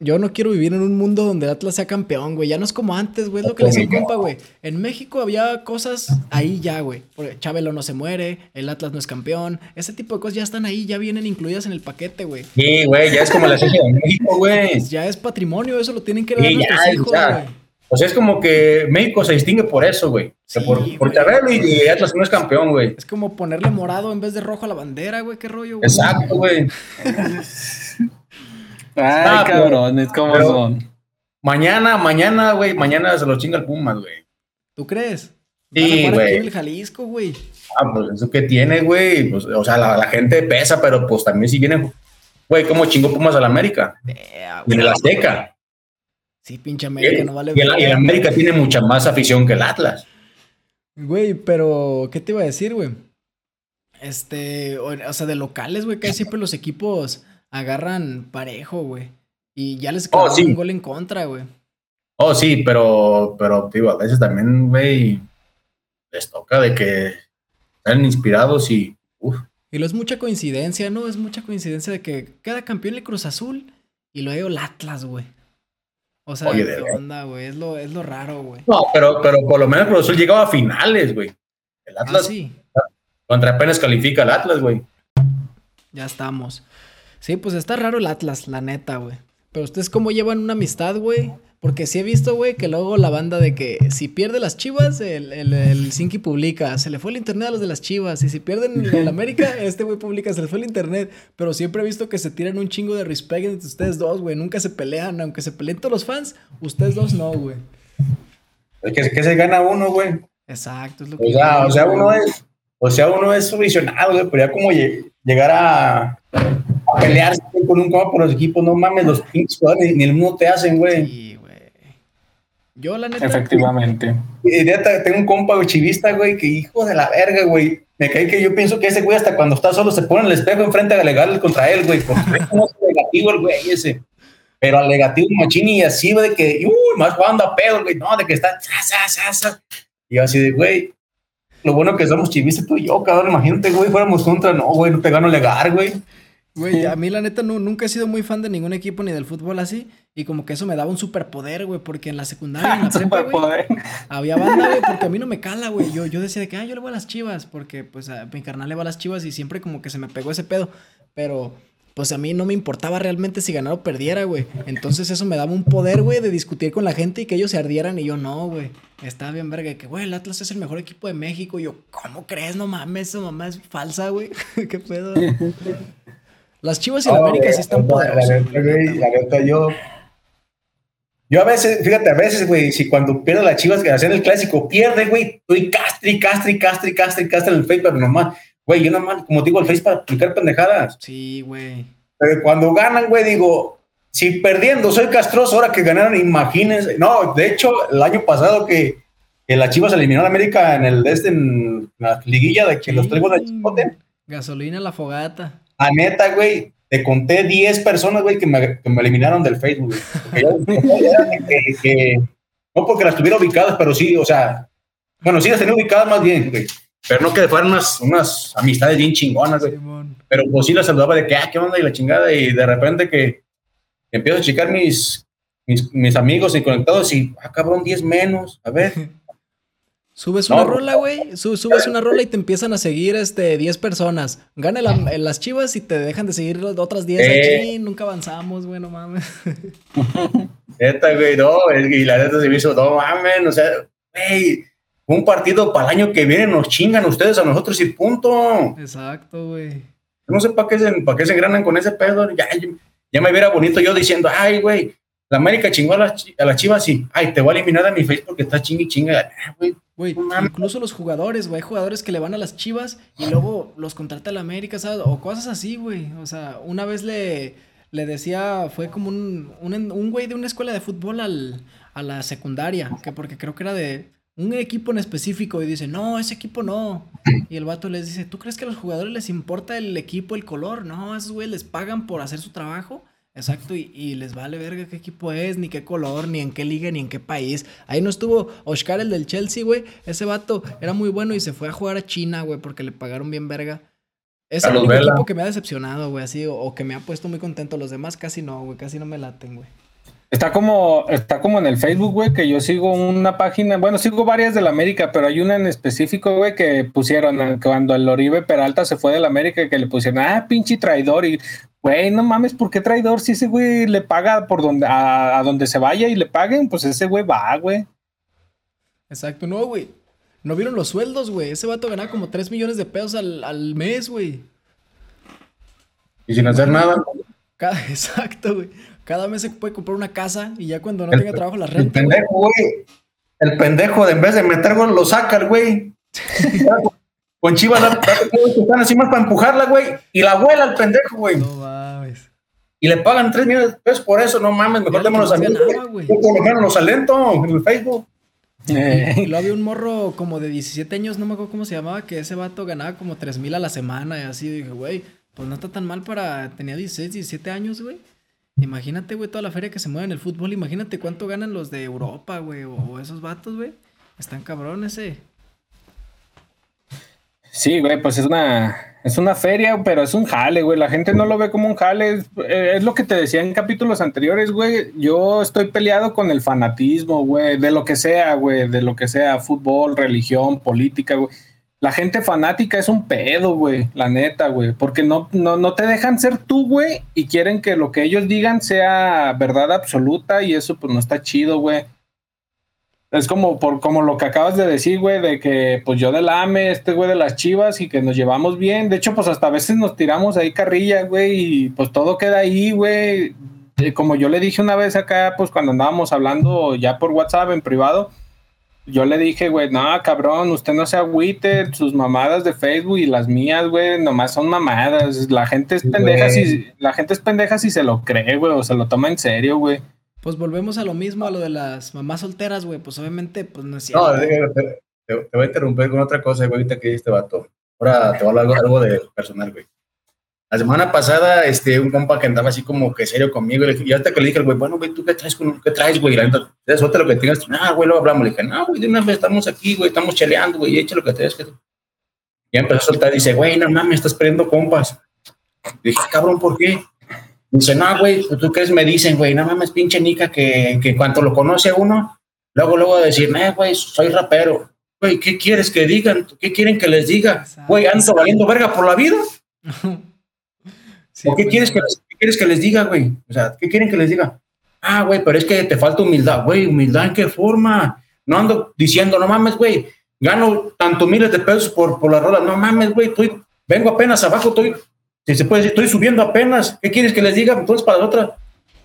yo no quiero vivir en un mundo donde el Atlas sea campeón, güey. Ya no es como antes, güey. Es lo que le decía compa, güey. En México había cosas ahí ya, güey. Chabelo no se muere, el Atlas no es campeón. Ese tipo de cosas ya están ahí, ya vienen incluidas en el paquete, güey.
Sí, güey, ya es como la serie de México, güey.
Ya es patrimonio, eso lo tienen que dar nuestros hijos, güey.
O sea, es como que México se distingue por eso, güey. por, por Chabelo y, Atlas no es campeón, güey.
Es como ponerle morado en vez de rojo a la bandera, güey. Qué rollo,
güey. Exacto, güey.
Ay, cabrones, ¿cómo son?
Mañana, mañana, güey, mañana se lo chinga el Pumas, güey.
¿Tú crees?
Sí, güey.
el Jalisco, güey.
Ah, pues eso que tiene, güey. Pues, o sea, la, gente pesa, pero pues también si vienen. Güey, ¿cómo chingó Pumas al América?
Eh,
En el Azteca.
Sí, pinche América, no vale
y, el, y el América tiene mucha más afición que el Atlas.
Güey, pero, ¿qué te iba a decir, güey? Este, o, o sea, de locales, güey, casi siempre los equipos agarran parejo, güey. Y ya les clavaron
sí.
un gol en contra, güey.
Oh, sí, pero, pero, digo, a veces también, güey, les toca de que están inspirados y, uf,
Y lo es mucha coincidencia, ¿no? Es mucha coincidencia de que queda campeón el Cruz Azul y luego el Atlas, güey. O sea,
Oye,
¿qué onda, güey? Es lo, es lo raro, güey.
No, pero, pero por lo menos Cruz Azul llegaba a finales, güey. El
Ah,
Atlas
sí,
contra apenas califica el Atlas, güey.
ya estamos. Sí, pues está raro el Atlas, la neta, güey. Pero ustedes cómo llevan una amistad, güey. Porque sí he visto, güey, que luego la banda de que si pierde las chivas, el, el, el publica, se le fue el internet a los de las chivas. Y si pierden el América, este güey publica, se le fue el internet. Pero siempre he visto que se tiran un chingo de respect entre ustedes dos, güey. Nunca se pelean, aunque se peleen todos los fans, ustedes dos no, güey.
Es que, que se gana uno, güey.
Exacto, es lo que
O
yo
sea, o sea, uno es, o sea, uno es visionado, güey, pero ya como lle- llegar a, a pelearse con un compa por los equipos, no mames, los pinches jugadores ni, el mundo te hacen, güey.
Sí, güey. Yo, la neta,
Efectivamente.
Neta, tengo un compa chivista, güey, que hijo de la verga, güey. Me cae que yo pienso que ese güey hasta cuando está solo se pone en el espejo enfrente a alegarle contra él, güey, porque es como negativo el güey ese. Pero alegativo machín y así, güey, de que, uy, más jugando a pedo, güey, no, de que está, sa, sa, sa, sa. Y yo así de, güey, lo bueno que somos chivistas tú y yo, cabrón, imagínate, güey, fuéramos contra, no, güey, no te gano alegar, güey.
Güey, a mí la neta nu- nunca he sido muy fan de ningún equipo ni del fútbol así. Y como que eso me daba un superpoder, güey, porque en la secundaria, en la prepa, güey,
Superpoder.
había banda, güey, porque a mí no me cala, güey. Yo, yo decía de que, ah, yo le voy a las chivas, porque pues a mi carnal le va a las chivas y siempre como que se me pegó ese pedo. Pero pues a mí no me importaba realmente si ganara o perdiera, güey. Entonces eso me daba un poder, güey, de discutir con la gente y que ellos se ardieran y yo no, güey. Estaba bien verga, que, güey, el Atlas es el mejor equipo de México. Y yo, ¿cómo crees? No mames, esa mamá es falsa, güey. ¿Qué pedo? Las chivas y el América sí están
La
poderosos.
neta,
güey,
güey,
neta,
la neta, yo. Yo a veces, fíjate, a veces, güey, si cuando pierde las chivas que hacen el clásico, pierde, güey, estoy castri, castri, castri, castri, castri en el Face, pero nomás, güey, yo nomás, como digo, el Face para aplicar pendejadas.
Sí, güey.
Pero cuando ganan, güey, digo, si perdiendo soy castroso, ahora que ganaron, imagínense. No, de hecho, el año pasado que, que la Chivas eliminó a la América en el este, en la liguilla de que los goles de chipote.
Gasolina a la fogata.
A neta, güey, te conté 10 personas, güey, que me, que me eliminaron del Facebook. Que que- no porque las tuviera ubicadas, pero sí, o sea, bueno, sí las tenía ubicadas más bien, güey. Pero no que fueran unas, unas amistades bien chingonas, güey. Pero pues sí las saludaba de que, ah, qué onda y la chingada, y de repente que empiezo a checar mis, mis, mis amigos y conectados y, ah, cabrón, 10 menos, a ver.
Subes una
no.
rola, güey. su- subes una rola y te empiezan a seguir este 10 personas. Gana la- en las chivas y te dejan de seguir otras 10
Eh.
aquí. Nunca avanzamos, güey, no mames.
Neta, güey, no, y la neta se me hizo, no mames, o sea, güey, un partido para el año que viene nos chingan ustedes a nosotros y punto.
Exacto, güey.
No sé para qué, se, para qué se engranan con ese pedo. Ya, ya me viera bonito yo diciendo, ay, güey, la América chingó a las, a las chivas y, ay, te voy a eliminar de mi face porque está chingue y chinga. Güey,
incluso los jugadores, güey. Hay jugadores que le van a las chivas y luego los contrata la América, ¿sabes? O cosas así, güey. O sea, una vez le, le decía, fue como un, un, un güey de una escuela de fútbol al, a la secundaria, que porque creo que era de un equipo en específico y dice, no, ese equipo no. Y el vato les dice, ¿tú crees que a los jugadores les importa el equipo, el color? No, esos güey les pagan por hacer su trabajo. Exacto, y, y les vale verga qué equipo es, ni qué color, ni en qué liga, ni en qué país. Ahí no estuvo Oscar, el del Chelsea, güey. Ese vato era muy bueno y se fue a jugar a China, güey, porque le pagaron bien verga. Es el único equipo que me ha decepcionado, güey, así, o, o que me ha puesto muy contento. Los demás casi no, güey, casi no me laten, güey.
Está como, está como en el Facebook, güey, que yo sigo una página, bueno, sigo varias de la América, pero hay una en específico, güey, que pusieron cuando el Oribe Peralta se fue de la América, que le pusieron, ah, pinche traidor, y, güey, no mames, ¿por qué traidor? Si ese güey le paga por donde, a, a donde se vaya y le paguen, pues ese güey va, güey.
Exacto, no, güey. ¿No vieron los sueldos, güey? Ese vato ganaba como 3 millones de pesos al, al mes, güey.
y sin hacer nada.
Cada- Exacto, güey. Cada mes se puede comprar una casa y ya cuando no
El-
tenga trabajo la
El
renta. güey.
pendejo, güey. El pendejo, de en vez de meter gol, lo saca el güey. Con Chivas están así más para empujarla, güey. Y la vuela el pendejo, güey.
No mames.
y le pagan 3 millones de pesos por eso, no mames, mejor démonos a mí. Por lo menos los alento en el Facebook.
Y luego había un morro como de 17 años, no me acuerdo cómo se llamaba, que ese vato ganaba como 3 mil a la semana y así. Dije, güey, pues no está tan mal para. Tenía 16, 17 años, güey. Imagínate, güey, toda la feria que se mueve en el fútbol. Imagínate cuánto ganan los de Europa, güey, o esos vatos, güey. Están cabrones, eh.
Sí, güey, pues es una, es una feria, pero es un jale, güey. La gente no lo ve como un jale. Es, eh, es, lo que te decía en capítulos anteriores, güey. Yo estoy peleado con el fanatismo, güey, de lo que sea, güey, de lo que sea, fútbol, religión, política, güey. La gente fanática es un pedo, güey, la neta, güey, porque no, no, no te dejan ser tú, güey, y quieren que lo que ellos digan sea verdad absoluta y eso pues no está chido, güey. Es como por como lo que acabas de decir, güey, de que pues yo del AME, este güey de las Chivas y que nos llevamos bien. De hecho, pues hasta a veces nos tiramos ahí carrilla, güey, y pues todo queda ahí, güey. Como yo le dije una vez acá, pues cuando andábamos hablando ya por WhatsApp en privado, yo le dije, güey, no, cabrón, usted no se agüite, sus mamadas de Facebook y las mías, güey, nomás son mamadas. La gente es pendeja si, la gente es pendeja si se lo cree, güey, o se lo toma en serio, güey.
Pues volvemos a lo mismo, a lo de las mamás solteras, güey, pues obviamente, pues no es cierto.
No, te, te, voy a interrumpir con otra cosa, güey, ahorita que este vato. Ahora te voy a hablar algo, de personal, güey. La semana pasada, este, un compa que andaba así como que serio conmigo, y, y hasta que le dije, güey, bueno, güey, ¿tú qué traes, qué traes, güey? La neta, es otra lo que tengas. Ah, güey, lo hablamos. Le dije, no, güey, de una vez estamos aquí, güey, estamos cheleando, güey, echa lo que traes. Que... Y empezó a soltar, dice, güey, no mames, estás perdiendo compas. Le dije, cabrón, ¿por qué? Dice, no, güey, pues, ¿tú crees? Me dicen, güey, no mames, pinche Nica, que, que cuanto lo conoce uno, luego, luego decir, no, güey, soy rapero. Güey, ¿qué quieres que digan? ¿Qué quieren que les diga? Güey, ando valiendo verga por la vida. ¿O qué, quieres que, les, quieres que les diga, güey? O sea, ¿qué quieren que les diga? Ah, güey, pero es que te falta humildad. Güey, ¿humildad en qué forma? No ando diciendo, no mames, güey, gano tanto miles de pesos por, por la rola. No mames, güey, estoy, vengo apenas abajo, estoy, si se puede decir, estoy subiendo apenas. ¿Qué quieres que les diga? Entonces, para la otra,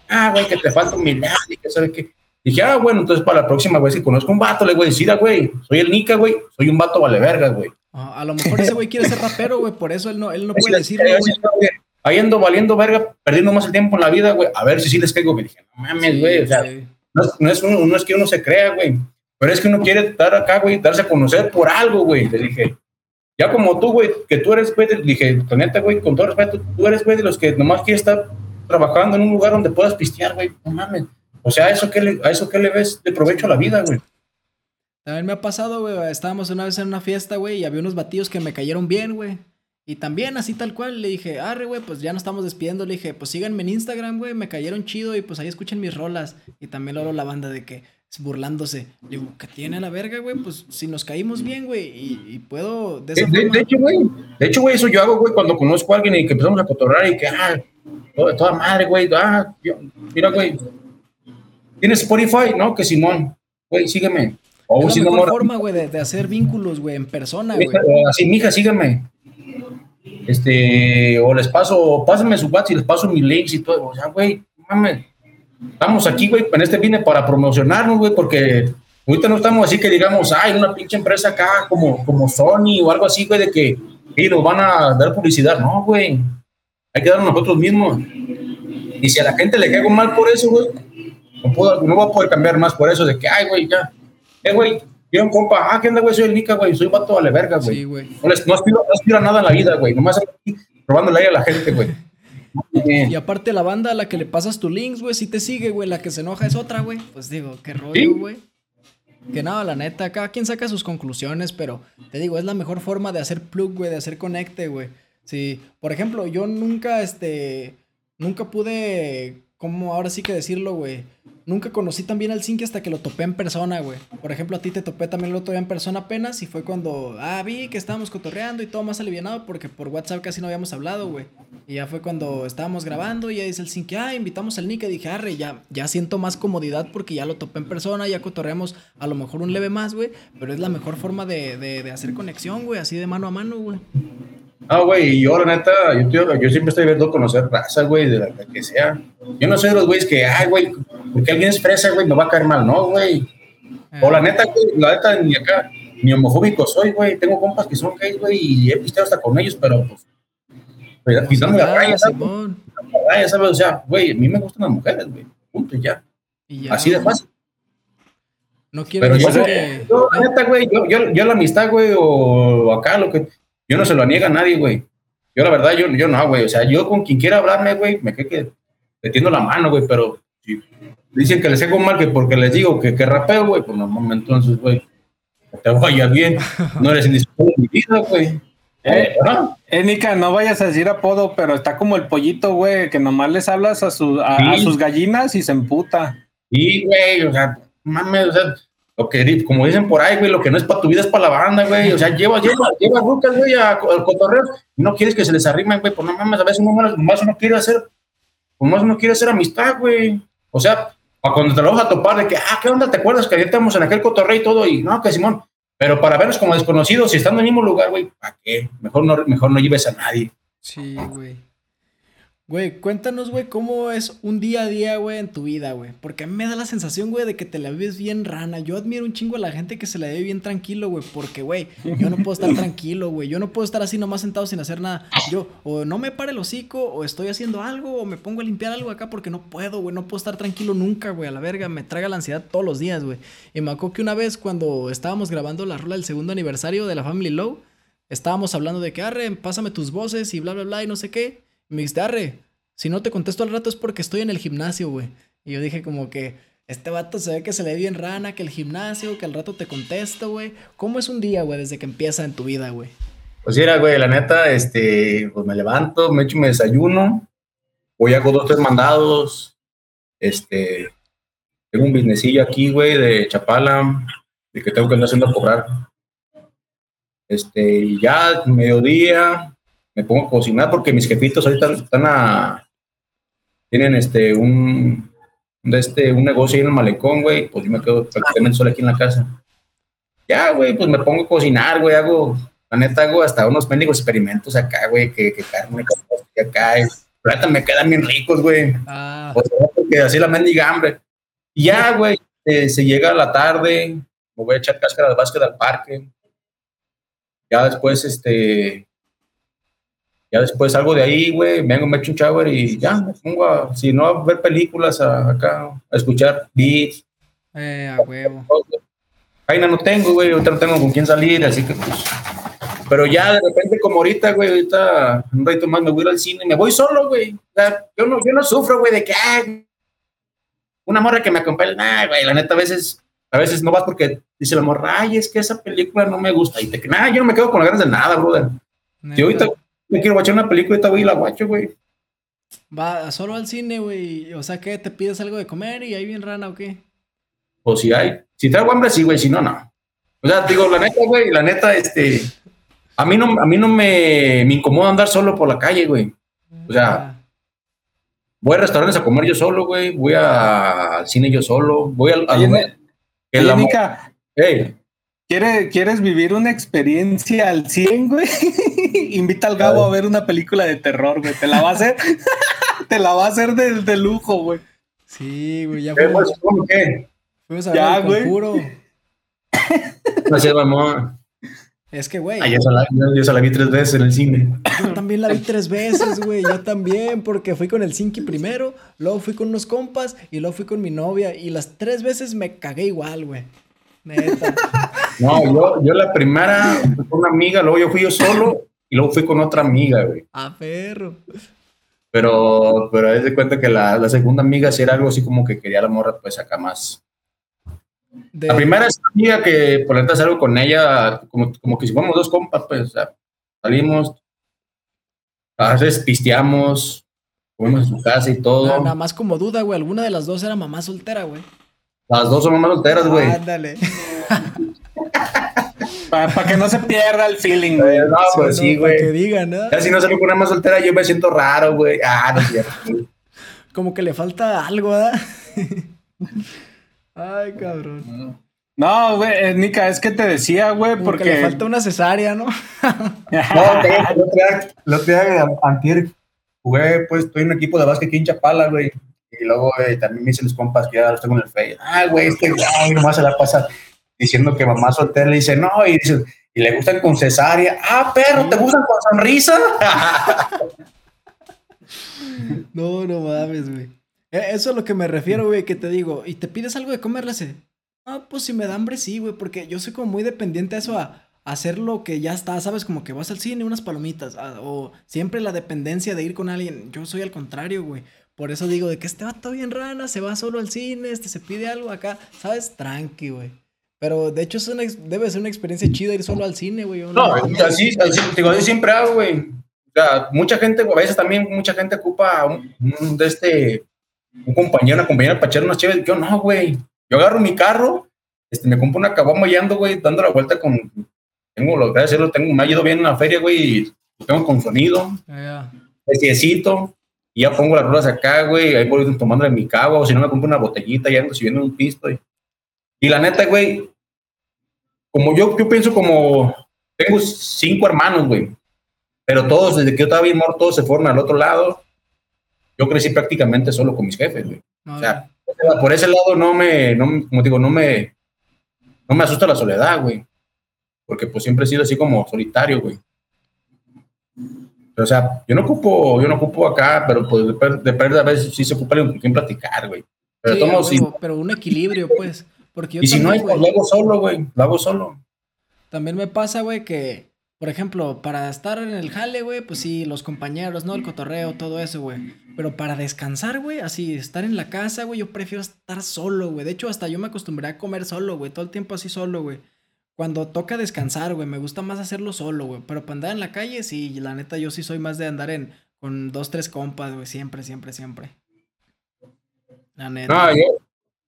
ah, güey, que te falta humildad y que sabe qué. Dije, ah, bueno, entonces para la próxima, güey, si conozco un vato, le voy a decir, ah, güey, soy el Nica, güey, soy un vato vale verga, güey.
Ah, a lo mejor ese güey quiere ser rapero, güey, por eso él no, él no puede decirlo, güey
ahí ando valiendo verga, perdiendo más el tiempo en la vida, güey, a ver si sí les caigo. Me dije, no mames, güey, o sea, no, es uno, no es que uno se crea, güey, pero es que uno quiere estar acá, güey, darse a conocer por algo, güey. Le dije, ya como tú, güey, que tú eres, güey, dije, neta, güey, con todo respeto, tú eres, güey, de los que nomás quieres estar trabajando en un lugar donde puedas pistear, güey, no mames. O sea, ¿a eso qué le, a eso qué le ves de provecho la vida, güey?
También me ha pasado, güey, estábamos una vez en una fiesta, güey, y había unos batidos que me cayeron bien, güey. Y también así tal cual le dije, arre, güey, pues ya nos estamos despidiendo. Le dije, pues síganme en Instagram, güey, me cayeron chido y pues ahí escuchen mis rolas. Y también luego la banda de que burlándose. Digo, ¿qué tiene la verga, güey? Pues si nos caímos bien, güey, y, puedo
de, esa de, de hecho, güey, de hecho, güey, eso yo hago, güey, cuando conozco a alguien y que empezamos a cotorrar y que, ah, toda, madre, güey, ah, mira, güey, ¿tienes Spotify? No, que Simón, güey, sígueme.
O es la mejor forma, güey, de, de, hacer vínculos, güey, en persona, güey.
Así, mija, sígueme este, o les paso, pásenme su WhatsApp y les paso mis links y todo. O sea, güey, mames, estamos aquí, güey, en este vine para promocionarnos, güey, porque ahorita no estamos así que digamos, hay una pinche empresa acá como, como Sony o algo así, güey, de que y nos van a dar publicidad. No, güey, hay que darnos nosotros mismos. Y si a la gente le caigo mal por eso, güey, no, puedo, no voy a poder cambiar más por eso, de que, ay, güey, ya, eh, güey, y un compa, ah, ¿qué onda, güey? Soy el Nica, güey. Soy vato vale verga, güey. Sí. No, les, no, aspiro, no aspiro a nada en la vida, güey. Nomás aquí robándole aire a la gente, güey.
Y aparte la banda a la que le pasas tu links, güey, si te sigue, güey. La que se enoja es otra, güey. Pues digo, qué rollo, güey. Que nada, la neta, cada quien saca sus conclusiones, pero te digo, es la mejor forma de hacer plug, güey, de hacer conecte, güey. Sí, por ejemplo, yo nunca, este, nunca pude, como ahora sí que decirlo, güey, nunca conocí tan bien al Zinke hasta que lo topé en persona, güey. Por ejemplo, a ti te topé también el otro día en persona apenas y fue cuando, ah, vi que estábamos cotorreando y todo más alivianado porque por WhatsApp casi no habíamos hablado, güey. Y ya fue cuando estábamos grabando y ya dice el Zinke, ah, invitamos al Nick y dije, arre, ya, ya siento más comodidad porque ya lo topé en persona, ya cotorreamos a lo mejor un leve más, güey. Pero es la mejor forma de, de, de hacer conexión, güey, así de mano a mano, güey.
Ah, güey, y yo la neta, yo, yo, siempre estoy viendo conocer raza, güey, de la, que sea. Yo no soy de los güeyes que, ay, güey, porque alguien es fresa, güey, me va a caer mal, no, güey. O la neta, güey, la neta, ni acá, ni homofóbico soy, güey. Tengo compas que son gays, güey, y he pisteado hasta con ellos, pero pues. Quitando la raya, ya sabes, o sea, güey, a mí me gustan las mujeres, güey, punto, ya.
Y ya,
Así de fácil.
No quiero
Pero yo,
que...
yo, la neta, güey, yo, yo, yo la amistad, güey, o acá, lo que, yo no se lo niega a nadie, güey. Yo, la verdad, yo, yo no, güey, o sea, yo con quien quiera hablarme, güey, me quedé que le tiendo la mano, güey, pero si dicen que les hago mal que porque les digo que, que rapeo, güey, pues no, entonces, güey, te vaya bien, no eres indispensable en mi vida, güey.
Eh,
Ajá.
eh, Nica, no vayas a decir apodo, pero está como el pollito, güey, que nomás les hablas a, su- a, a
Sí.
sus gallinas y se emputa.
Y, güey, o sea, mames, o sea, lo que, como dicen por ahí, güey, lo que no es para tu vida es para la banda, güey. O sea, lleva, lleva, lleva rucas, güey, al cotorreo. y No quieres que se les arrimen, güey, pues no mames, a veces uno más, más uno quiere hacer, pues más uno quiere hacer amistad, güey. O sea, para cuando te lo vas a topar de que, ah, ¿qué onda? ¿Te acuerdas que ayer estábamos en aquel cotorreo y todo? Y no, que Simón. Pero para vernos como desconocidos, si estando en el mismo lugar, güey, ¿para qué? Mejor no, mejor no lleves a nadie.
Sí, güey. Güey, cuéntanos, güey, cómo es un día a día, güey, en tu vida, güey. Porque a mí me da la sensación, güey, de que te la vives bien rana. Yo admiro un chingo a la gente que se la vive bien tranquilo, güey. Porque, güey, yo no puedo estar tranquilo, güey. Yo no puedo estar así nomás sentado sin hacer nada. Yo, o no me pare el hocico, o estoy haciendo algo, o me pongo a limpiar algo acá porque no puedo, güey. No puedo estar tranquilo nunca, güey. A la verga, me traga la ansiedad todos los días, güey. Y me acuerdo que una vez cuando estábamos grabando la rola del segundo aniversario de la Family Low, estábamos hablando de que, arre, pásame tus voces y bla, bla, bla, y no sé qué. Y me dijiste, arre, si no te contesto al rato es porque estoy en el gimnasio, güey. Y yo dije como que, este vato se ve que se le ve bien rana, que el gimnasio, que al rato te contesto, güey. ¿Cómo es un día, güey, desde que empieza en tu vida, güey?
Pues mira, güey, la neta, este, pues me levanto, me echo mi desayuno, voy hago dos, tres mandados, este, tengo un businessillo aquí, güey, de Chapala, de que tengo que andar haciendo a cobrar. Este, y ya, mediodía, me pongo a cocinar porque mis jefitos ahorita están a, tienen este, un, de este, un negocio ahí en el malecón, güey, pues yo me quedo prácticamente solo aquí en la casa. Ya, güey, pues me pongo a cocinar, güey, hago, la neta hago hasta unos mendigos experimentos acá, güey, que, que carne que acá, y la neta me quedan bien ricos, güey.
Ah,
O sea, porque así la mendiga hambre. Y ya, güey, eh, se llega a la tarde, me voy a echar cáscara de básquet al parque. Ya después, este, ya después salgo de ahí, güey, vengo, me echo un shower y ya, me pongo a, si no, a ver películas a- acá, a escuchar beats.
eh, a huevo.
Jaina no tengo, güey, ahorita no tengo con quién salir, así que pues. Pero ya de repente, como ahorita, güey, ahorita un ratito más me voy al cine, me voy solo, güey. O sea, yo no, yo no sufro, güey, de que, ay, una morra que me acompañe, nah, güey, la neta, a veces, a veces no vas porque dice la morra, ay, es que esa película no me gusta. Y te que, nah, yo no me quedo con las ganas de nada, brother. Si ahorita me quiero guachar una película, ahorita voy y la guacho, güey.
Va solo al cine, güey. O sea, ¿qué? ¿Te pides algo de comer y ahí bien rana o qué?
O si hay, si traigo hambre, sí, güey, si no, no. O sea, digo, la neta, güey, la neta, este, a mí no, a mí no me, me incomoda andar solo por la calle, güey. O sea,
Ah,
Voy a restaurantes a comer yo solo, güey. Voy a- al cine yo solo. Voy al. al-
Oye,
el
Oye,
amor-
Nica,
Ey,
¿quiere- ¿quieres vivir una experiencia al 100, güey? Invita al Gabo a ver una película de terror, güey. Te la va a hacer, te la va a hacer de, de lujo, güey.
Sí, güey, ya
¿qué,
fuimos,
¿cómo qué?
fuimos a ver
Ya,
el
güey.
conjuro.
No sé, mamá.
Es que, güey,
Ah, yo, se la, yo- yo se la vi tres veces en el cine.
yo también la vi tres veces, güey. Yo también, porque fui con el Cinky primero, luego fui con unos compas y luego fui con mi novia. Y las tres veces me cagué igual, güey. Neta.
No, yo, yo la primera con una amiga, luego yo fui yo solo y luego fui con otra amiga, güey.
A perro.
Pero, pero es de cuenta que la, la segunda amiga sí era algo así como que quería la morra, pues acá más.
De-
La primera es amiga que por la neta salgo con ella, como, como que si fuéramos dos compas, pues o sea, salimos, a veces pisteamos, comemos en su casa y todo.
Na- nada más como duda, güey. Alguna de las dos era mamá soltera, güey.
Las dos somos más solteras, güey.
Ándale.
Para que no se pierda el feeling, güey.
no, pues sí,
no, para que
güey.
digan, ¿no?
Ya si no salgo con una más soltera, yo me siento raro, güey. Ah, no es cierto. güey.
Como que le falta algo, ¿verdad? Ay, cabrón.
No, güey, eh, Nica, es que te decía, güey,
Como que le
porque.
falta una cesárea, ¿no?
No, el otro día, antier, jugué, pues, estoy en un equipo de básquet aquí en Chapala, güey. Y luego, güey, también me dicen los compas que ya los tengo en el Face. Ah, güey, este güey nomás se la pasa diciendo que mamá soltera le dice, no, y y le gustan con cesárea. Ah, perro, ¿te gustan con sonrisa?
No, no mames, güey. E, eso es lo que me refiero, güey, que te digo, y te pides algo de comer, le Ah, pues si me da hambre, sí, güey, porque yo soy como muy dependiente a eso, a, hacer lo que ya está, ¿sabes? Como que vas al cine, unas palomitas, o siempre la dependencia de ir con alguien. Yo soy al contrario, güey. Por eso digo de que este va todo bien rana, se va solo al cine, este se pide algo acá, ¿sabes? Tranqui, güey. Pero de hecho es una, debe ser una experiencia chida ir solo al cine, güey.
No, así, así, digo, así siempre hago, güey. O sea, mucha gente, a veces también mucha gente ocupa un, de este, un compañero, una compañera para echar unas chéves. Yo no, güey. Yo agarro mi carro, este, me compro una caguama y ando, güey, dando la vuelta con, tengo, lo que lo tengo, me ha ido bien en la feria, güey, y lo tengo con sonido, yeah. Y ya pongo las ruedas acá, güey, ahí voy tomando mi cava, o si no me compro una botellita, y ando subiendo un pisto, y, y la neta, güey, como yo, yo pienso como, tengo cinco hermanos, güey, pero todos, desde que yo estaba bien muerto, todos se fueron al otro lado, yo crecí prácticamente solo con mis jefes, güey. O sea, por ese lado no me, no, como digo, no me, no me asusta la soledad, güey. Porque pues siempre he sido así como solitario, güey. O sea, yo no ocupo, yo no ocupo acá, pero pues de, perder a veces sí se ocupa con quien platicar, güey.
Pero, sí, pero un equilibrio, pues. Porque
y si no hay, pues lo hago solo, güey. Lo hago solo.
También me pasa, güey, que, por ejemplo, para estar en el jale, güey, pues sí, los compañeros, ¿no? El cotorreo, todo eso, güey. Pero para descansar, güey, así, estar en la casa, güey, yo prefiero estar solo, güey. De hecho, hasta yo me acostumbré a comer solo, güey. Todo el tiempo así solo, güey. Cuando toca descansar, güey, me gusta más hacerlo solo, güey. Pero para andar en la calle, sí, la neta, yo sí soy más de andar en con dos, tres compas, güey. Siempre, siempre, siempre.
La neta. No, yo,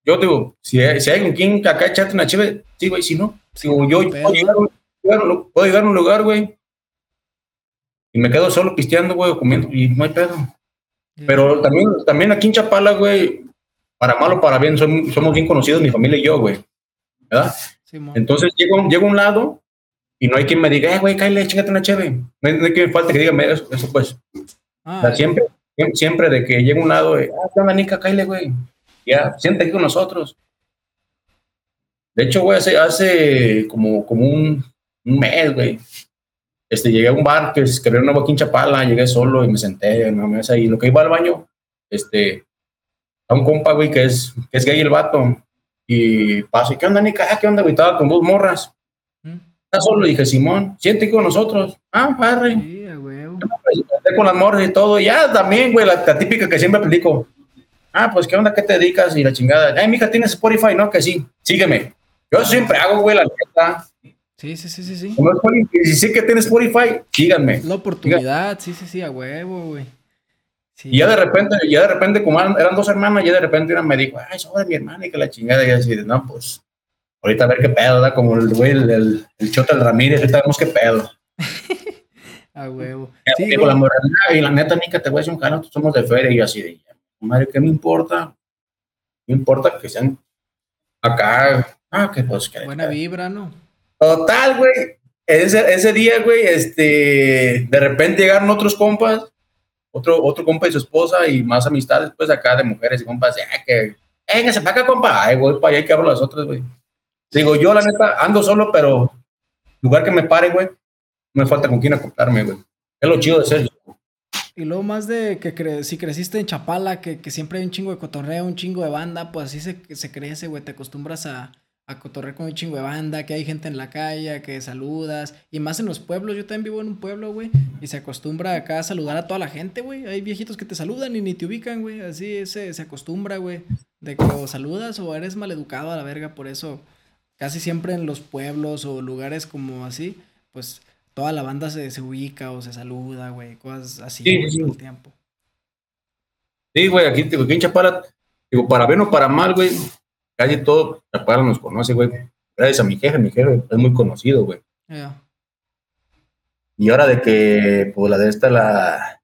yo digo, si hay, si hay con quien acá echarte una chévere, sí, güey, si no. Digo, yo puedo llegar, puedo llegar, a un lugar, güey. Y me quedo solo pisteando, güey, o comiendo, y no hay pedo. Pero también, también aquí en Chapala, güey, para mal o para bien, somos, somos bien conocidos, mi familia y yo, güey. ¿Verdad? Entonces llego, llego a un lado y no hay quien me diga, eh, güey, cállate, chingate una cheve. No hay, que me falte que diga eso, eso pues. Ah, siempre, siempre de que llego a un lado, eh, ah, ¿qué Nica? Cállate, güey. Ya, siente aquí con nosotros. De hecho, güey, hace, hace como, como un, un mes, güey. Este, llegué a un bar que, que era una boquín Chapala, llegué solo y me senté en una mesa y lo que iba al baño, este, a un compa, güey, que es, que es gay el vato, y paso, ¿y qué onda, Nica? Ah, ¿Qué onda, güey? Estaba con dos morras. ¿Mm? Está solo, dije, Simón, siente con nosotros. Ah, padre. Sí, güey. Con las morras y todo. Ya también, güey, la, típica que siempre platico. Ah, pues, ¿qué onda? ¿Qué te dedicas? Y la chingada. Ay, mija, ¿tienes Spotify? No, que sí. Sígueme. Yo siempre hago, güey, la neta.
Sí, sí, sí, sí, sí.
si sé que tienes Spotify, síganme.
La oportunidad, sí, sí, sí, a huevo, güey.
Y ya de repente, ya de repente, como eran, dos hermanas, ya de repente una me dijo, ay, de mi hermana y que la chingada, y así, no, pues, ahorita a ver qué pedo, da como el güey, el, el, el Chota el Ramírez, ahorita vemos qué pedo.
a huevo.
Sí, la moralidad, y la neta, Nica, te voy a decir un cano, somos de feria, y así de, madre, ¿qué me importa? Me importa que sean acá, ah, que pues, que.
Buena vibra, ¿no?
Total, güey. Ese, ese día, güey, este, de repente llegaron otros compas otro, otro compa y su esposa y más amistades, pues acá de mujeres y compas, ya que, venga, se acá, compa, ay, voy para allá y hablo las otras, güey. Digo, yo la neta ando solo, pero lugar que me pare, güey, me falta con quién acoplarme, güey. Es lo chido de ser
Y luego más de que si creciste en Chapala, que, que, siempre hay un chingo de cotorreo, un chingo de banda, pues así se, se crece, güey, te acostumbras a, a cotorrear con un chingo de banda, que hay gente en la calle, que saludas. Y más en los pueblos, yo también vivo en un pueblo, güey. Y se acostumbra acá a saludar a toda la gente, güey. Hay viejitos que te saludan y ni te ubican, güey. Así se, se acostumbra, güey. De que o saludas o eres maleducado a la verga. Por eso, casi siempre en los pueblos o lugares como así, pues toda la banda se, se ubica o se saluda, güey. Cosas así sí, todo el tiempo.
Sí, güey, aquí, aquí en Chapala, digo, para bien o para mal, güey casi todo Chapala nos conoce, güey. Gracias a mi jefe, mi jefe es muy conocido, güey. Y ahora de que, pues, la de esta, la,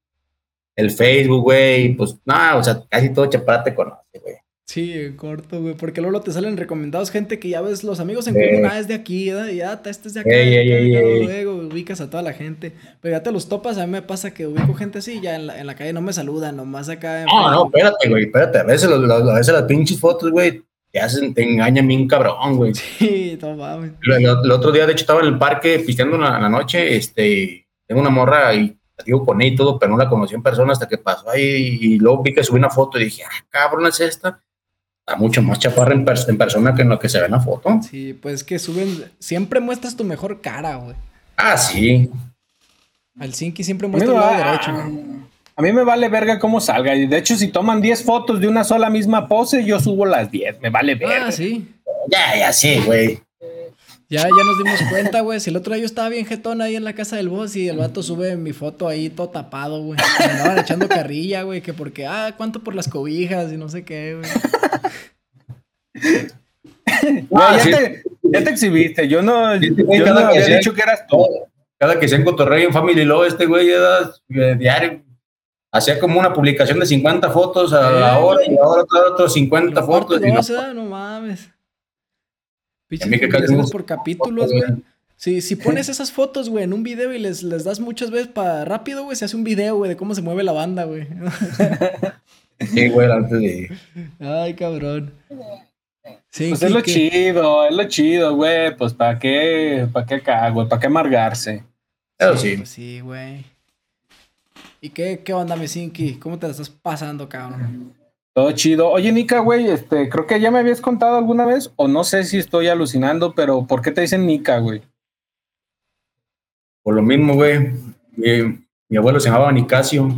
el Facebook, güey, pues, no, o sea, casi todo Chapala te conoce, güey.
Sí, corto, güey, porque luego te salen recomendados gente que ya ves los amigos en común, ah, es de aquí, y ya, este es de acá, luego ubicas a toda la gente, pero ya te los topas, a mí me pasa que ubico gente así, ya en la, en la calle no me saludan, nomás acá.
no, no, espérate, güey, espérate, a veces, a veces las pinches fotos, güey, te hacen, te engañan bien cabrón, güey.
Sí, no mames.
El, otro día, de hecho, estaba en el parque pisteando en la, noche, este, tengo una morra y digo con ella y todo, pero no la conocí en persona hasta que pasó ahí y luego vi que subí una foto y dije, ah, cabrón, es esta. Está mucho más chaparra en, pers- en persona que en lo que se ve en la foto.
Sí, pues que suben. Siempre muestras tu mejor cara, güey.
Ah, sí.
Al Sinky siempre muestra el lado derecho. güey.
A mí me vale verga cómo salga. Y de hecho, si toman 10 fotos de una sola misma pose, yo subo las 10. Me vale verga.
Ah, sí.
Ya, ya, sí, güey.
Ya, ya nos dimos cuenta, güey. Si el otro día yo estaba bien jetón ahí en la casa del boss y el vato sube mi foto ahí todo tapado, güey. Me andaban echando carrilla, güey, que porque, ah, ¿cuánto por las cobijas y no sé qué, güey?
Ah,
ya,
sí.
te, ya te exhibiste. Yo no,
Sí, sí,
yo
cada
no
que
había
sea-
dicho que eras tú.
Cada que se en Cotorrey en Family Law, este güey era eh, diario. Hacía como una publicación de 50 fotos a la
Eh,
hora y ahora otro 50
Lo corto
fotos. y no-
¿eh? no mames. Pinches
A mí que casi
publicaciones
no-
por capítulos, güey. Si, si pones esas fotos, güey, en un video y les, les das muchas veces para rápido, güey, se hace un video, güey, de cómo se mueve la banda, güey.
Sí, güey, antes de.
Ay, cabrón. Sí,
Pues es lo chido, es lo chido, güey. Pues para qué, para qué acá, güey, para qué amargarse.
Eso sí.
Pues sí, güey. ¿Y qué, qué onda, mi Sinky? ¿Cómo te la estás pasando, cabrón?
Todo chido. Oye, Nika, güey, este, creo que ya me habías contado alguna vez, o no sé si estoy alucinando, pero ¿por qué te dicen Nika, güey?
Por lo mismo, güey. Mi, mi abuelo se llamaba Nicasio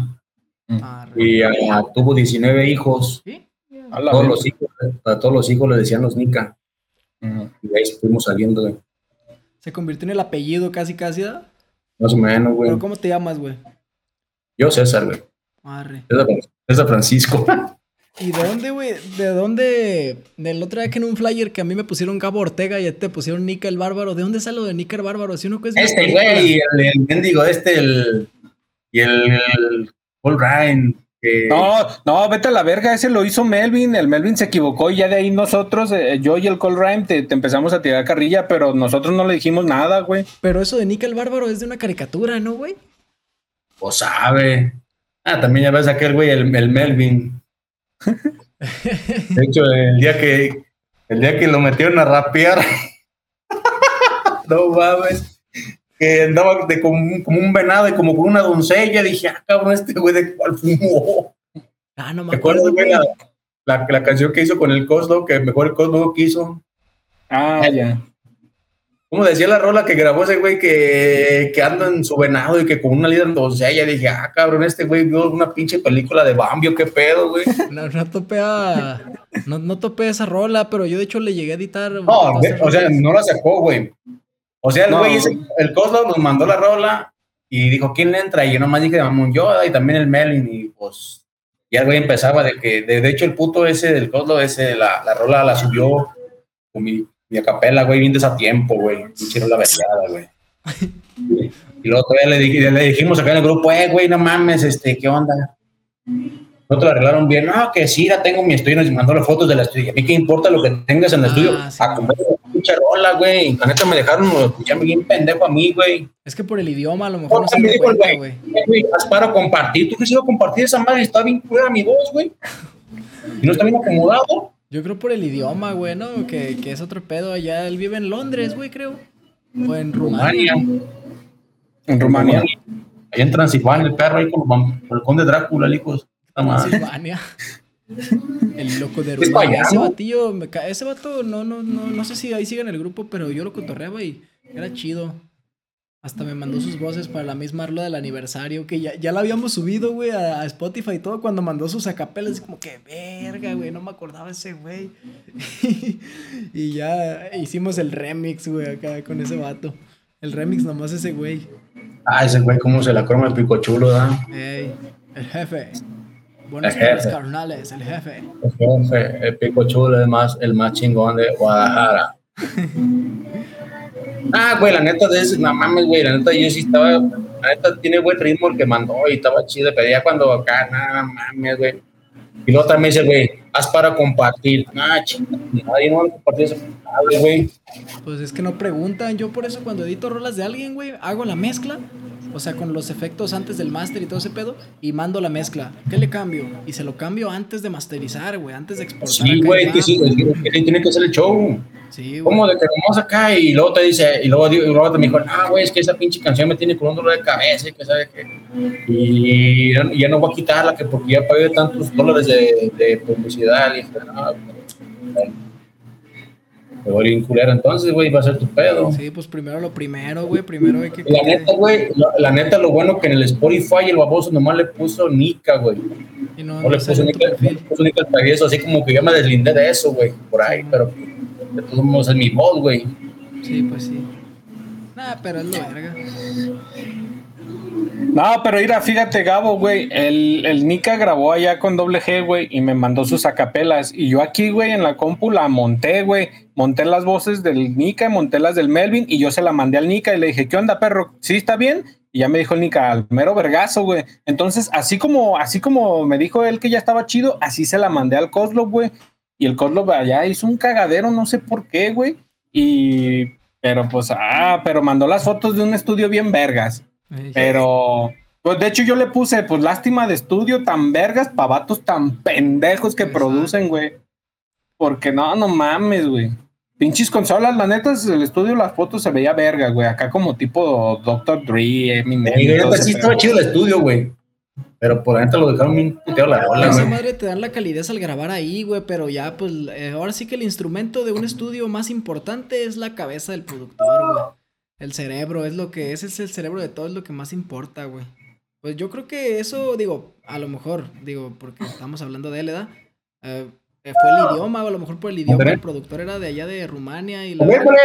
y ah, tuvo 19 hijos.
¿Sí?
A
Todos los hijos, a todos los hijos le decían los Nica.
Ujú.
Y de ahí fuimos saliendo, güey.
Se convirtió en el apellido casi, casi, ¿verdad?
Más o menos, güey.
¿Pero cómo te llamas, güey?
Yo, César, güey.
Arre.
César, César Francisco.
¿Y de dónde, güey? ¿De dónde? Del otro día que en un flyer que a mí me pusieron Gabo Ortega y a ti te pusieron Nika el Bárbaro. ¿De dónde sale lo de Nika el Bárbaro? Si uno que es
Este, güey, y el, el mendigo este, el. Y el. el Paul Ryan.
No, no, vete a la verga, ese lo hizo Melvin, el Melvin se equivocó y ya de ahí nosotros, eh, yo y el Cole Rhyme, te, te empezamos a tirar carrilla, pero nosotros no le dijimos nada, güey.
Pero eso de Nika el Bárbaro es de una caricatura, ¿no, güey?
Pues sabe. Ah, también ya ves aquel güey, el, el Melvin. De hecho, el día que. El día que lo metieron a rapear. no mames. Que andaba de como, un- como un venado y como con una doncella. Dije, ah, cabrón, este güey de cuál fumó.
Ah, no me
¿Te acuerdas,
acuerdo,
güey? La, la, la canción que hizo con el Cosmo, que mejor el Cosmo que hizo.
Ah, ya.
¿Cómo decía la rola que grabó ese güey que, que anda en su venado y que con una líder doncella? Dije, ah, cabrón, este güey vio una pinche película de Bambio, qué pedo, güey.
No, no topé a... No, no topé esa rola, pero yo de hecho le llegué a editar...
No, o sea, no la sacó, güey. O sea, el
No.
güey, ese- el Cosmo nos mandó la rola y dijo, ¿quién le entra? Y yo nomás dije, Mamón Yoda y también el Melin y pues... Ya el güey empezaba de que, de, de hecho, el puto ese del Cosmo, ese, la, la rola la subió con mi, mi acapela, güey, bien desatiempo, güey. Hicieron la vergada, güey. Y luego todavía le, dij- le dijimos acá en el grupo, eh, güey, no mames, este, ¿qué onda? Nosotros la arreglaron bien, no, que sí, la tengo en mi estudio, nos mandó las fotos del estudio. A mí qué importa lo que tengas en el
Ah,
estudio,
sí.
a comer pinche rola, güey. La neta me dejaron escucharme bien pendejo a mí, güey.
Es que por el idioma a lo mejor no se
me dijo
cuenta,
güey,
güey.
eh, compartir. ¿Tú quisieras compartir esa madre? Está bien mi voz, güey. Y no está bien acomodado.
Yo creo por el idioma, güey, ¿no? Que, que es otro pedo allá. Él vive en Londres, güey, creo. O en Rumania.
En Rumania.
Allá en Transilvania, el perro ahí con, con el conde Drácula, el hijo de.
Transilvania. El loco de Rumania. Ese batillo, ese vato, no, no, no, no sé si ahí sigue en el grupo, pero yo lo cotorreaba y era chido. Hasta me mandó sus voces para la misma rola del aniversario, que ya, ya la habíamos subido, güey, a, a Spotify y todo, cuando mandó sus acapelas, como que, verga, güey, no me acordaba ese güey. y ya hicimos el remix, güey, acá con ese vato. El remix nomás ese güey.
Ah, ese güey, cómo se la croma el pico chulo, ¿verdad?
Ey, el jefe. Buenas
El
tardes, carnales, el jefe.
El jefe, el pico chulo es más, el más chingón de Guadalajara. ah, güey, la neta de ese, no mames, güey, la neta yo sí estaba, la neta tiene buen ritmo el que mandó y estaba chido, pero ya cuando acá, nada mames, güey. Y luego también dice, güey, haz para compartir. Ah, chingada, nadie no va a compartir esa madre, güey.
Pues es que no preguntan. Yo por eso cuando edito rolas de alguien, güey, hago la mezcla. O sea, con los efectos antes del máster y todo ese pedo. Y mando la mezcla. ¿Qué le cambio? Y se lo cambio antes de masterizar, güey. Antes de exportar.
Sí, güey, que sí, que tiene que hacer el show.
Sí.
¿Cómo de que vamos acá? Y luego te dice, y luego, y luego te me dijo, ah, güey, es que esa pinche canción me tiene con un dolor de cabeza y que sabe qué. Y ya, no voy a quitarla que porque ya pagué tantos dólares de, de publicidad. Y dije, pues, me voy bien culero entonces, güey, va a ser tu pedo.
Sí, pues primero lo primero, güey. Primero hay que.
La neta, güey, la, la neta, lo bueno que en el Spotify el baboso nomás le puso Nica, güey.
No,
No
no
le puso Nica, le puso Nica al travieso, así como que ya me deslindé de eso, güey, por ahí, pero de todos modos es mi voz, güey.
Sí, pues sí. Nah, pero es lo verga.
No, pero mira, fíjate, Gabo, güey, el, el Nika grabó allá con doble G, güey, y me mandó sus acapelas. Y yo aquí, güey, en la compu la monté, güey. Monté las voces del Nika, monté las del Melvin, y yo se la mandé al Nika y le dije, ¿qué onda, perro? ¿Sí está bien? Y ya me dijo el Nika, al mero vergazo, güey. Entonces, así como, así como me dijo él que ya estaba chido, así se la mandé al Coslo, güey. Y el Coslo allá hizo un cagadero, no sé por qué, güey. Y, pero pues, ah, pero mandó las fotos de un estudio bien vergas. Pero, pues de hecho yo le puse, pues lástima de estudio tan vergas pa' vatos tan pendejos que
Exacto.
producen, güey. Porque no, no mames, güey. Pinches consolas, la neta, el estudio, las fotos se veía verga, güey. Acá como tipo Dr. Dre, Eminem.
Y
y todo
neta,
ese
sí estaba chido el estudio, güey. Pero por dentro lo dejaron bien puteado la rola,
Esa madre te dan la calidez al grabar ahí, güey, pero ya, pues, eh, ahora sí que el instrumento de un estudio más importante es la cabeza del productor, güey. El cerebro, es lo que, ese es el cerebro de todo, es lo que más importa, güey. Pues yo creo que eso, digo, a lo mejor, digo, porque estamos hablando de él, ¿verdad? Eh, eh, fue el idioma, o a lo mejor por el idioma, el productor era de allá de Rumania y la
hombre.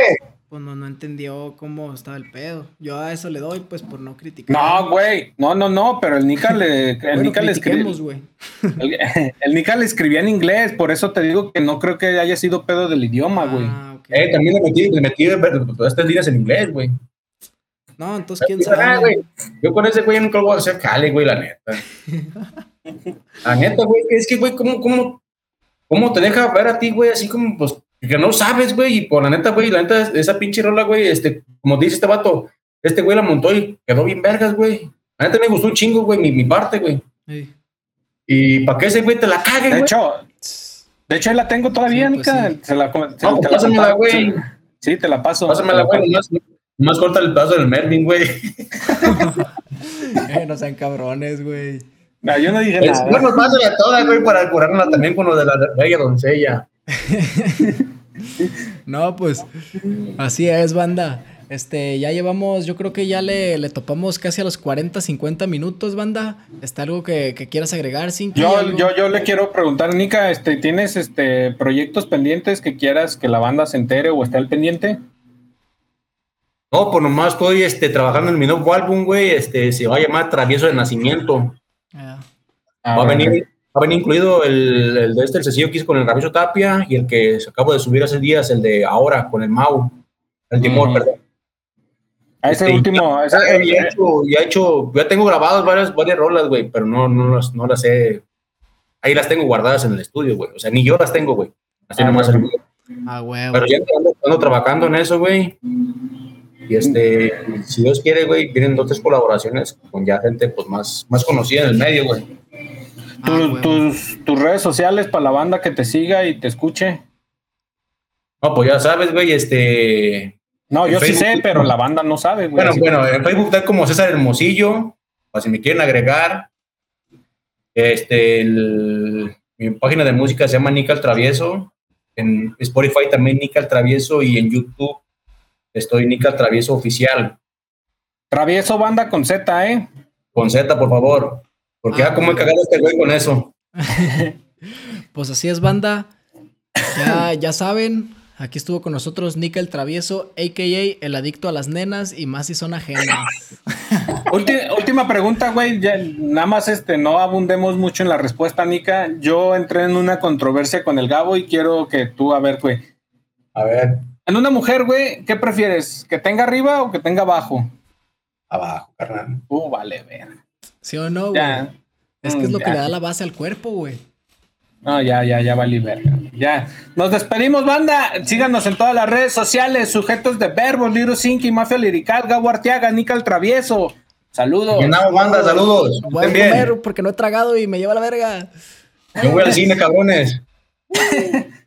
Pues no, no entendió cómo estaba el pedo. Yo a eso le doy, pues, por no criticar.
No, güey. No, no, no, pero el Nika le, el
Bueno,
Nika le
güey.
El, el Nika le escribía en inglés, por eso te digo que no creo que haya sido pedo del idioma, güey.
Ah, ok.
Eh, también le metí, le metí todas estas líneas en inglés, güey.
No, entonces, ¿quién
Ah,
sabe?
güey. Yo con ese güey nunca lo voy a hacer cale, güey, la neta. La neta, güey, es que, güey, ¿cómo, cómo, cómo te deja ver a ti, güey, así como, pues, que no sabes, güey, y por la neta, güey, la neta, esa pinche rola, güey, este, como dice este vato, este güey la montó y quedó bien vergas, güey. La neta me gustó un chingo, güey, mi, mi parte, güey.
Ey.
Y para que ese güey te la cague,
De hecho, de hecho, ahí la tengo todavía,
Sí, pues
Nika.
sí.
Se la, se-
No,
te la
pásamela,
paso.
güey.
Sí, te la paso.
Pásamela, güey, nomás, nomás corta el pedazo del Mervin, güey.
Eh, no sean cabrones, güey.
No, yo no dije
Es-
nada.
Bueno, pásala toda, güey, para curarla también con lo de la bella doncella.
No, pues así es, banda. Este, ya llevamos, yo creo que ya le, le topamos casi a los 40, 50 minutos, banda. ¿Está algo que, que quieras agregar, Cinky?
Yo, yo, yo le quiero preguntar, Nika, este, ¿tienes este proyectos pendientes que quieras que la banda se entere o esté al pendiente?
No, pues nomás estoy este, trabajando en mi nuevo álbum, güey. Este, se va a llamar Travieso de Nacimiento.
Ah,
Ah,
Va a venir, va a venir incluido el, el de este, el sencillo que hice con el Rabioso Tapia y el que se acabo de subir hace días, el de ahora, con el Mau. El Timor,
Ujú.
perdón.
A ese
Este,
último, ese-
Ya,
el-
ya he hecho, ya he hecho, ya tengo grabadas varias, varias rolas, güey, pero no, no, las, no las he. Ahí las tengo guardadas en el estudio, güey. O sea, ni yo las tengo, güey. Así
Ah,
nomás el-
a huevo.
Pero ya ando, ando trabajando en eso, güey. Y este, si Dios quiere, güey, vienen dos, tres colaboraciones con ya gente pues más, más conocida en el medio, güey.
Ah,
tu- tus, tus redes sociales para la banda que te siga y te escuche.
No, pues ya sabes, güey, este.
No, yo sí sé, pero la banda no sabe, güey.
Bueno,
Así-
bueno, en Facebook está como César Hermosillo, para si me quieren agregar. Este, el- mi página de música se llama Nica el Travieso. En Spotify también Nica el Travieso y en YouTube estoy Nica el Travieso Oficial.
Travieso banda con Z, ¿eh?
Con Z, por favor. Porque
Ah,
ya como he cagado este güey con eso.
Pues así es, banda. Ya, ya saben, aquí estuvo con nosotros Nika el Travieso, a.k.a. el adicto a las nenas y más si son ajenas.
Última pregunta, güey. ya, nada más este, no abundemos mucho en la respuesta, Nika. Yo entré en una controversia con el Gabo y quiero que tú, a ver, güey.
A ver,
En una mujer, güey, ¿qué prefieres? ¿Que tenga arriba o que tenga abajo?
abajo, carnal.
Uh, vale, ver.
¿Sí o no, güey? Es que es
Mm,
lo que le da la base al cuerpo, güey.
No, ya, ya, ya vale verga. Ya. Nos despedimos, banda. Síganos en todas las redes sociales, sujetos de verbos, Little Sinky, Mafia Lirical, Gabo Arteaga, Nica el Travieso. Saludos.
Bien, nada, banda, saludos.
Voy a comer porque no he tragado y me lleva la verga.
Yo voy al cine, cabrones.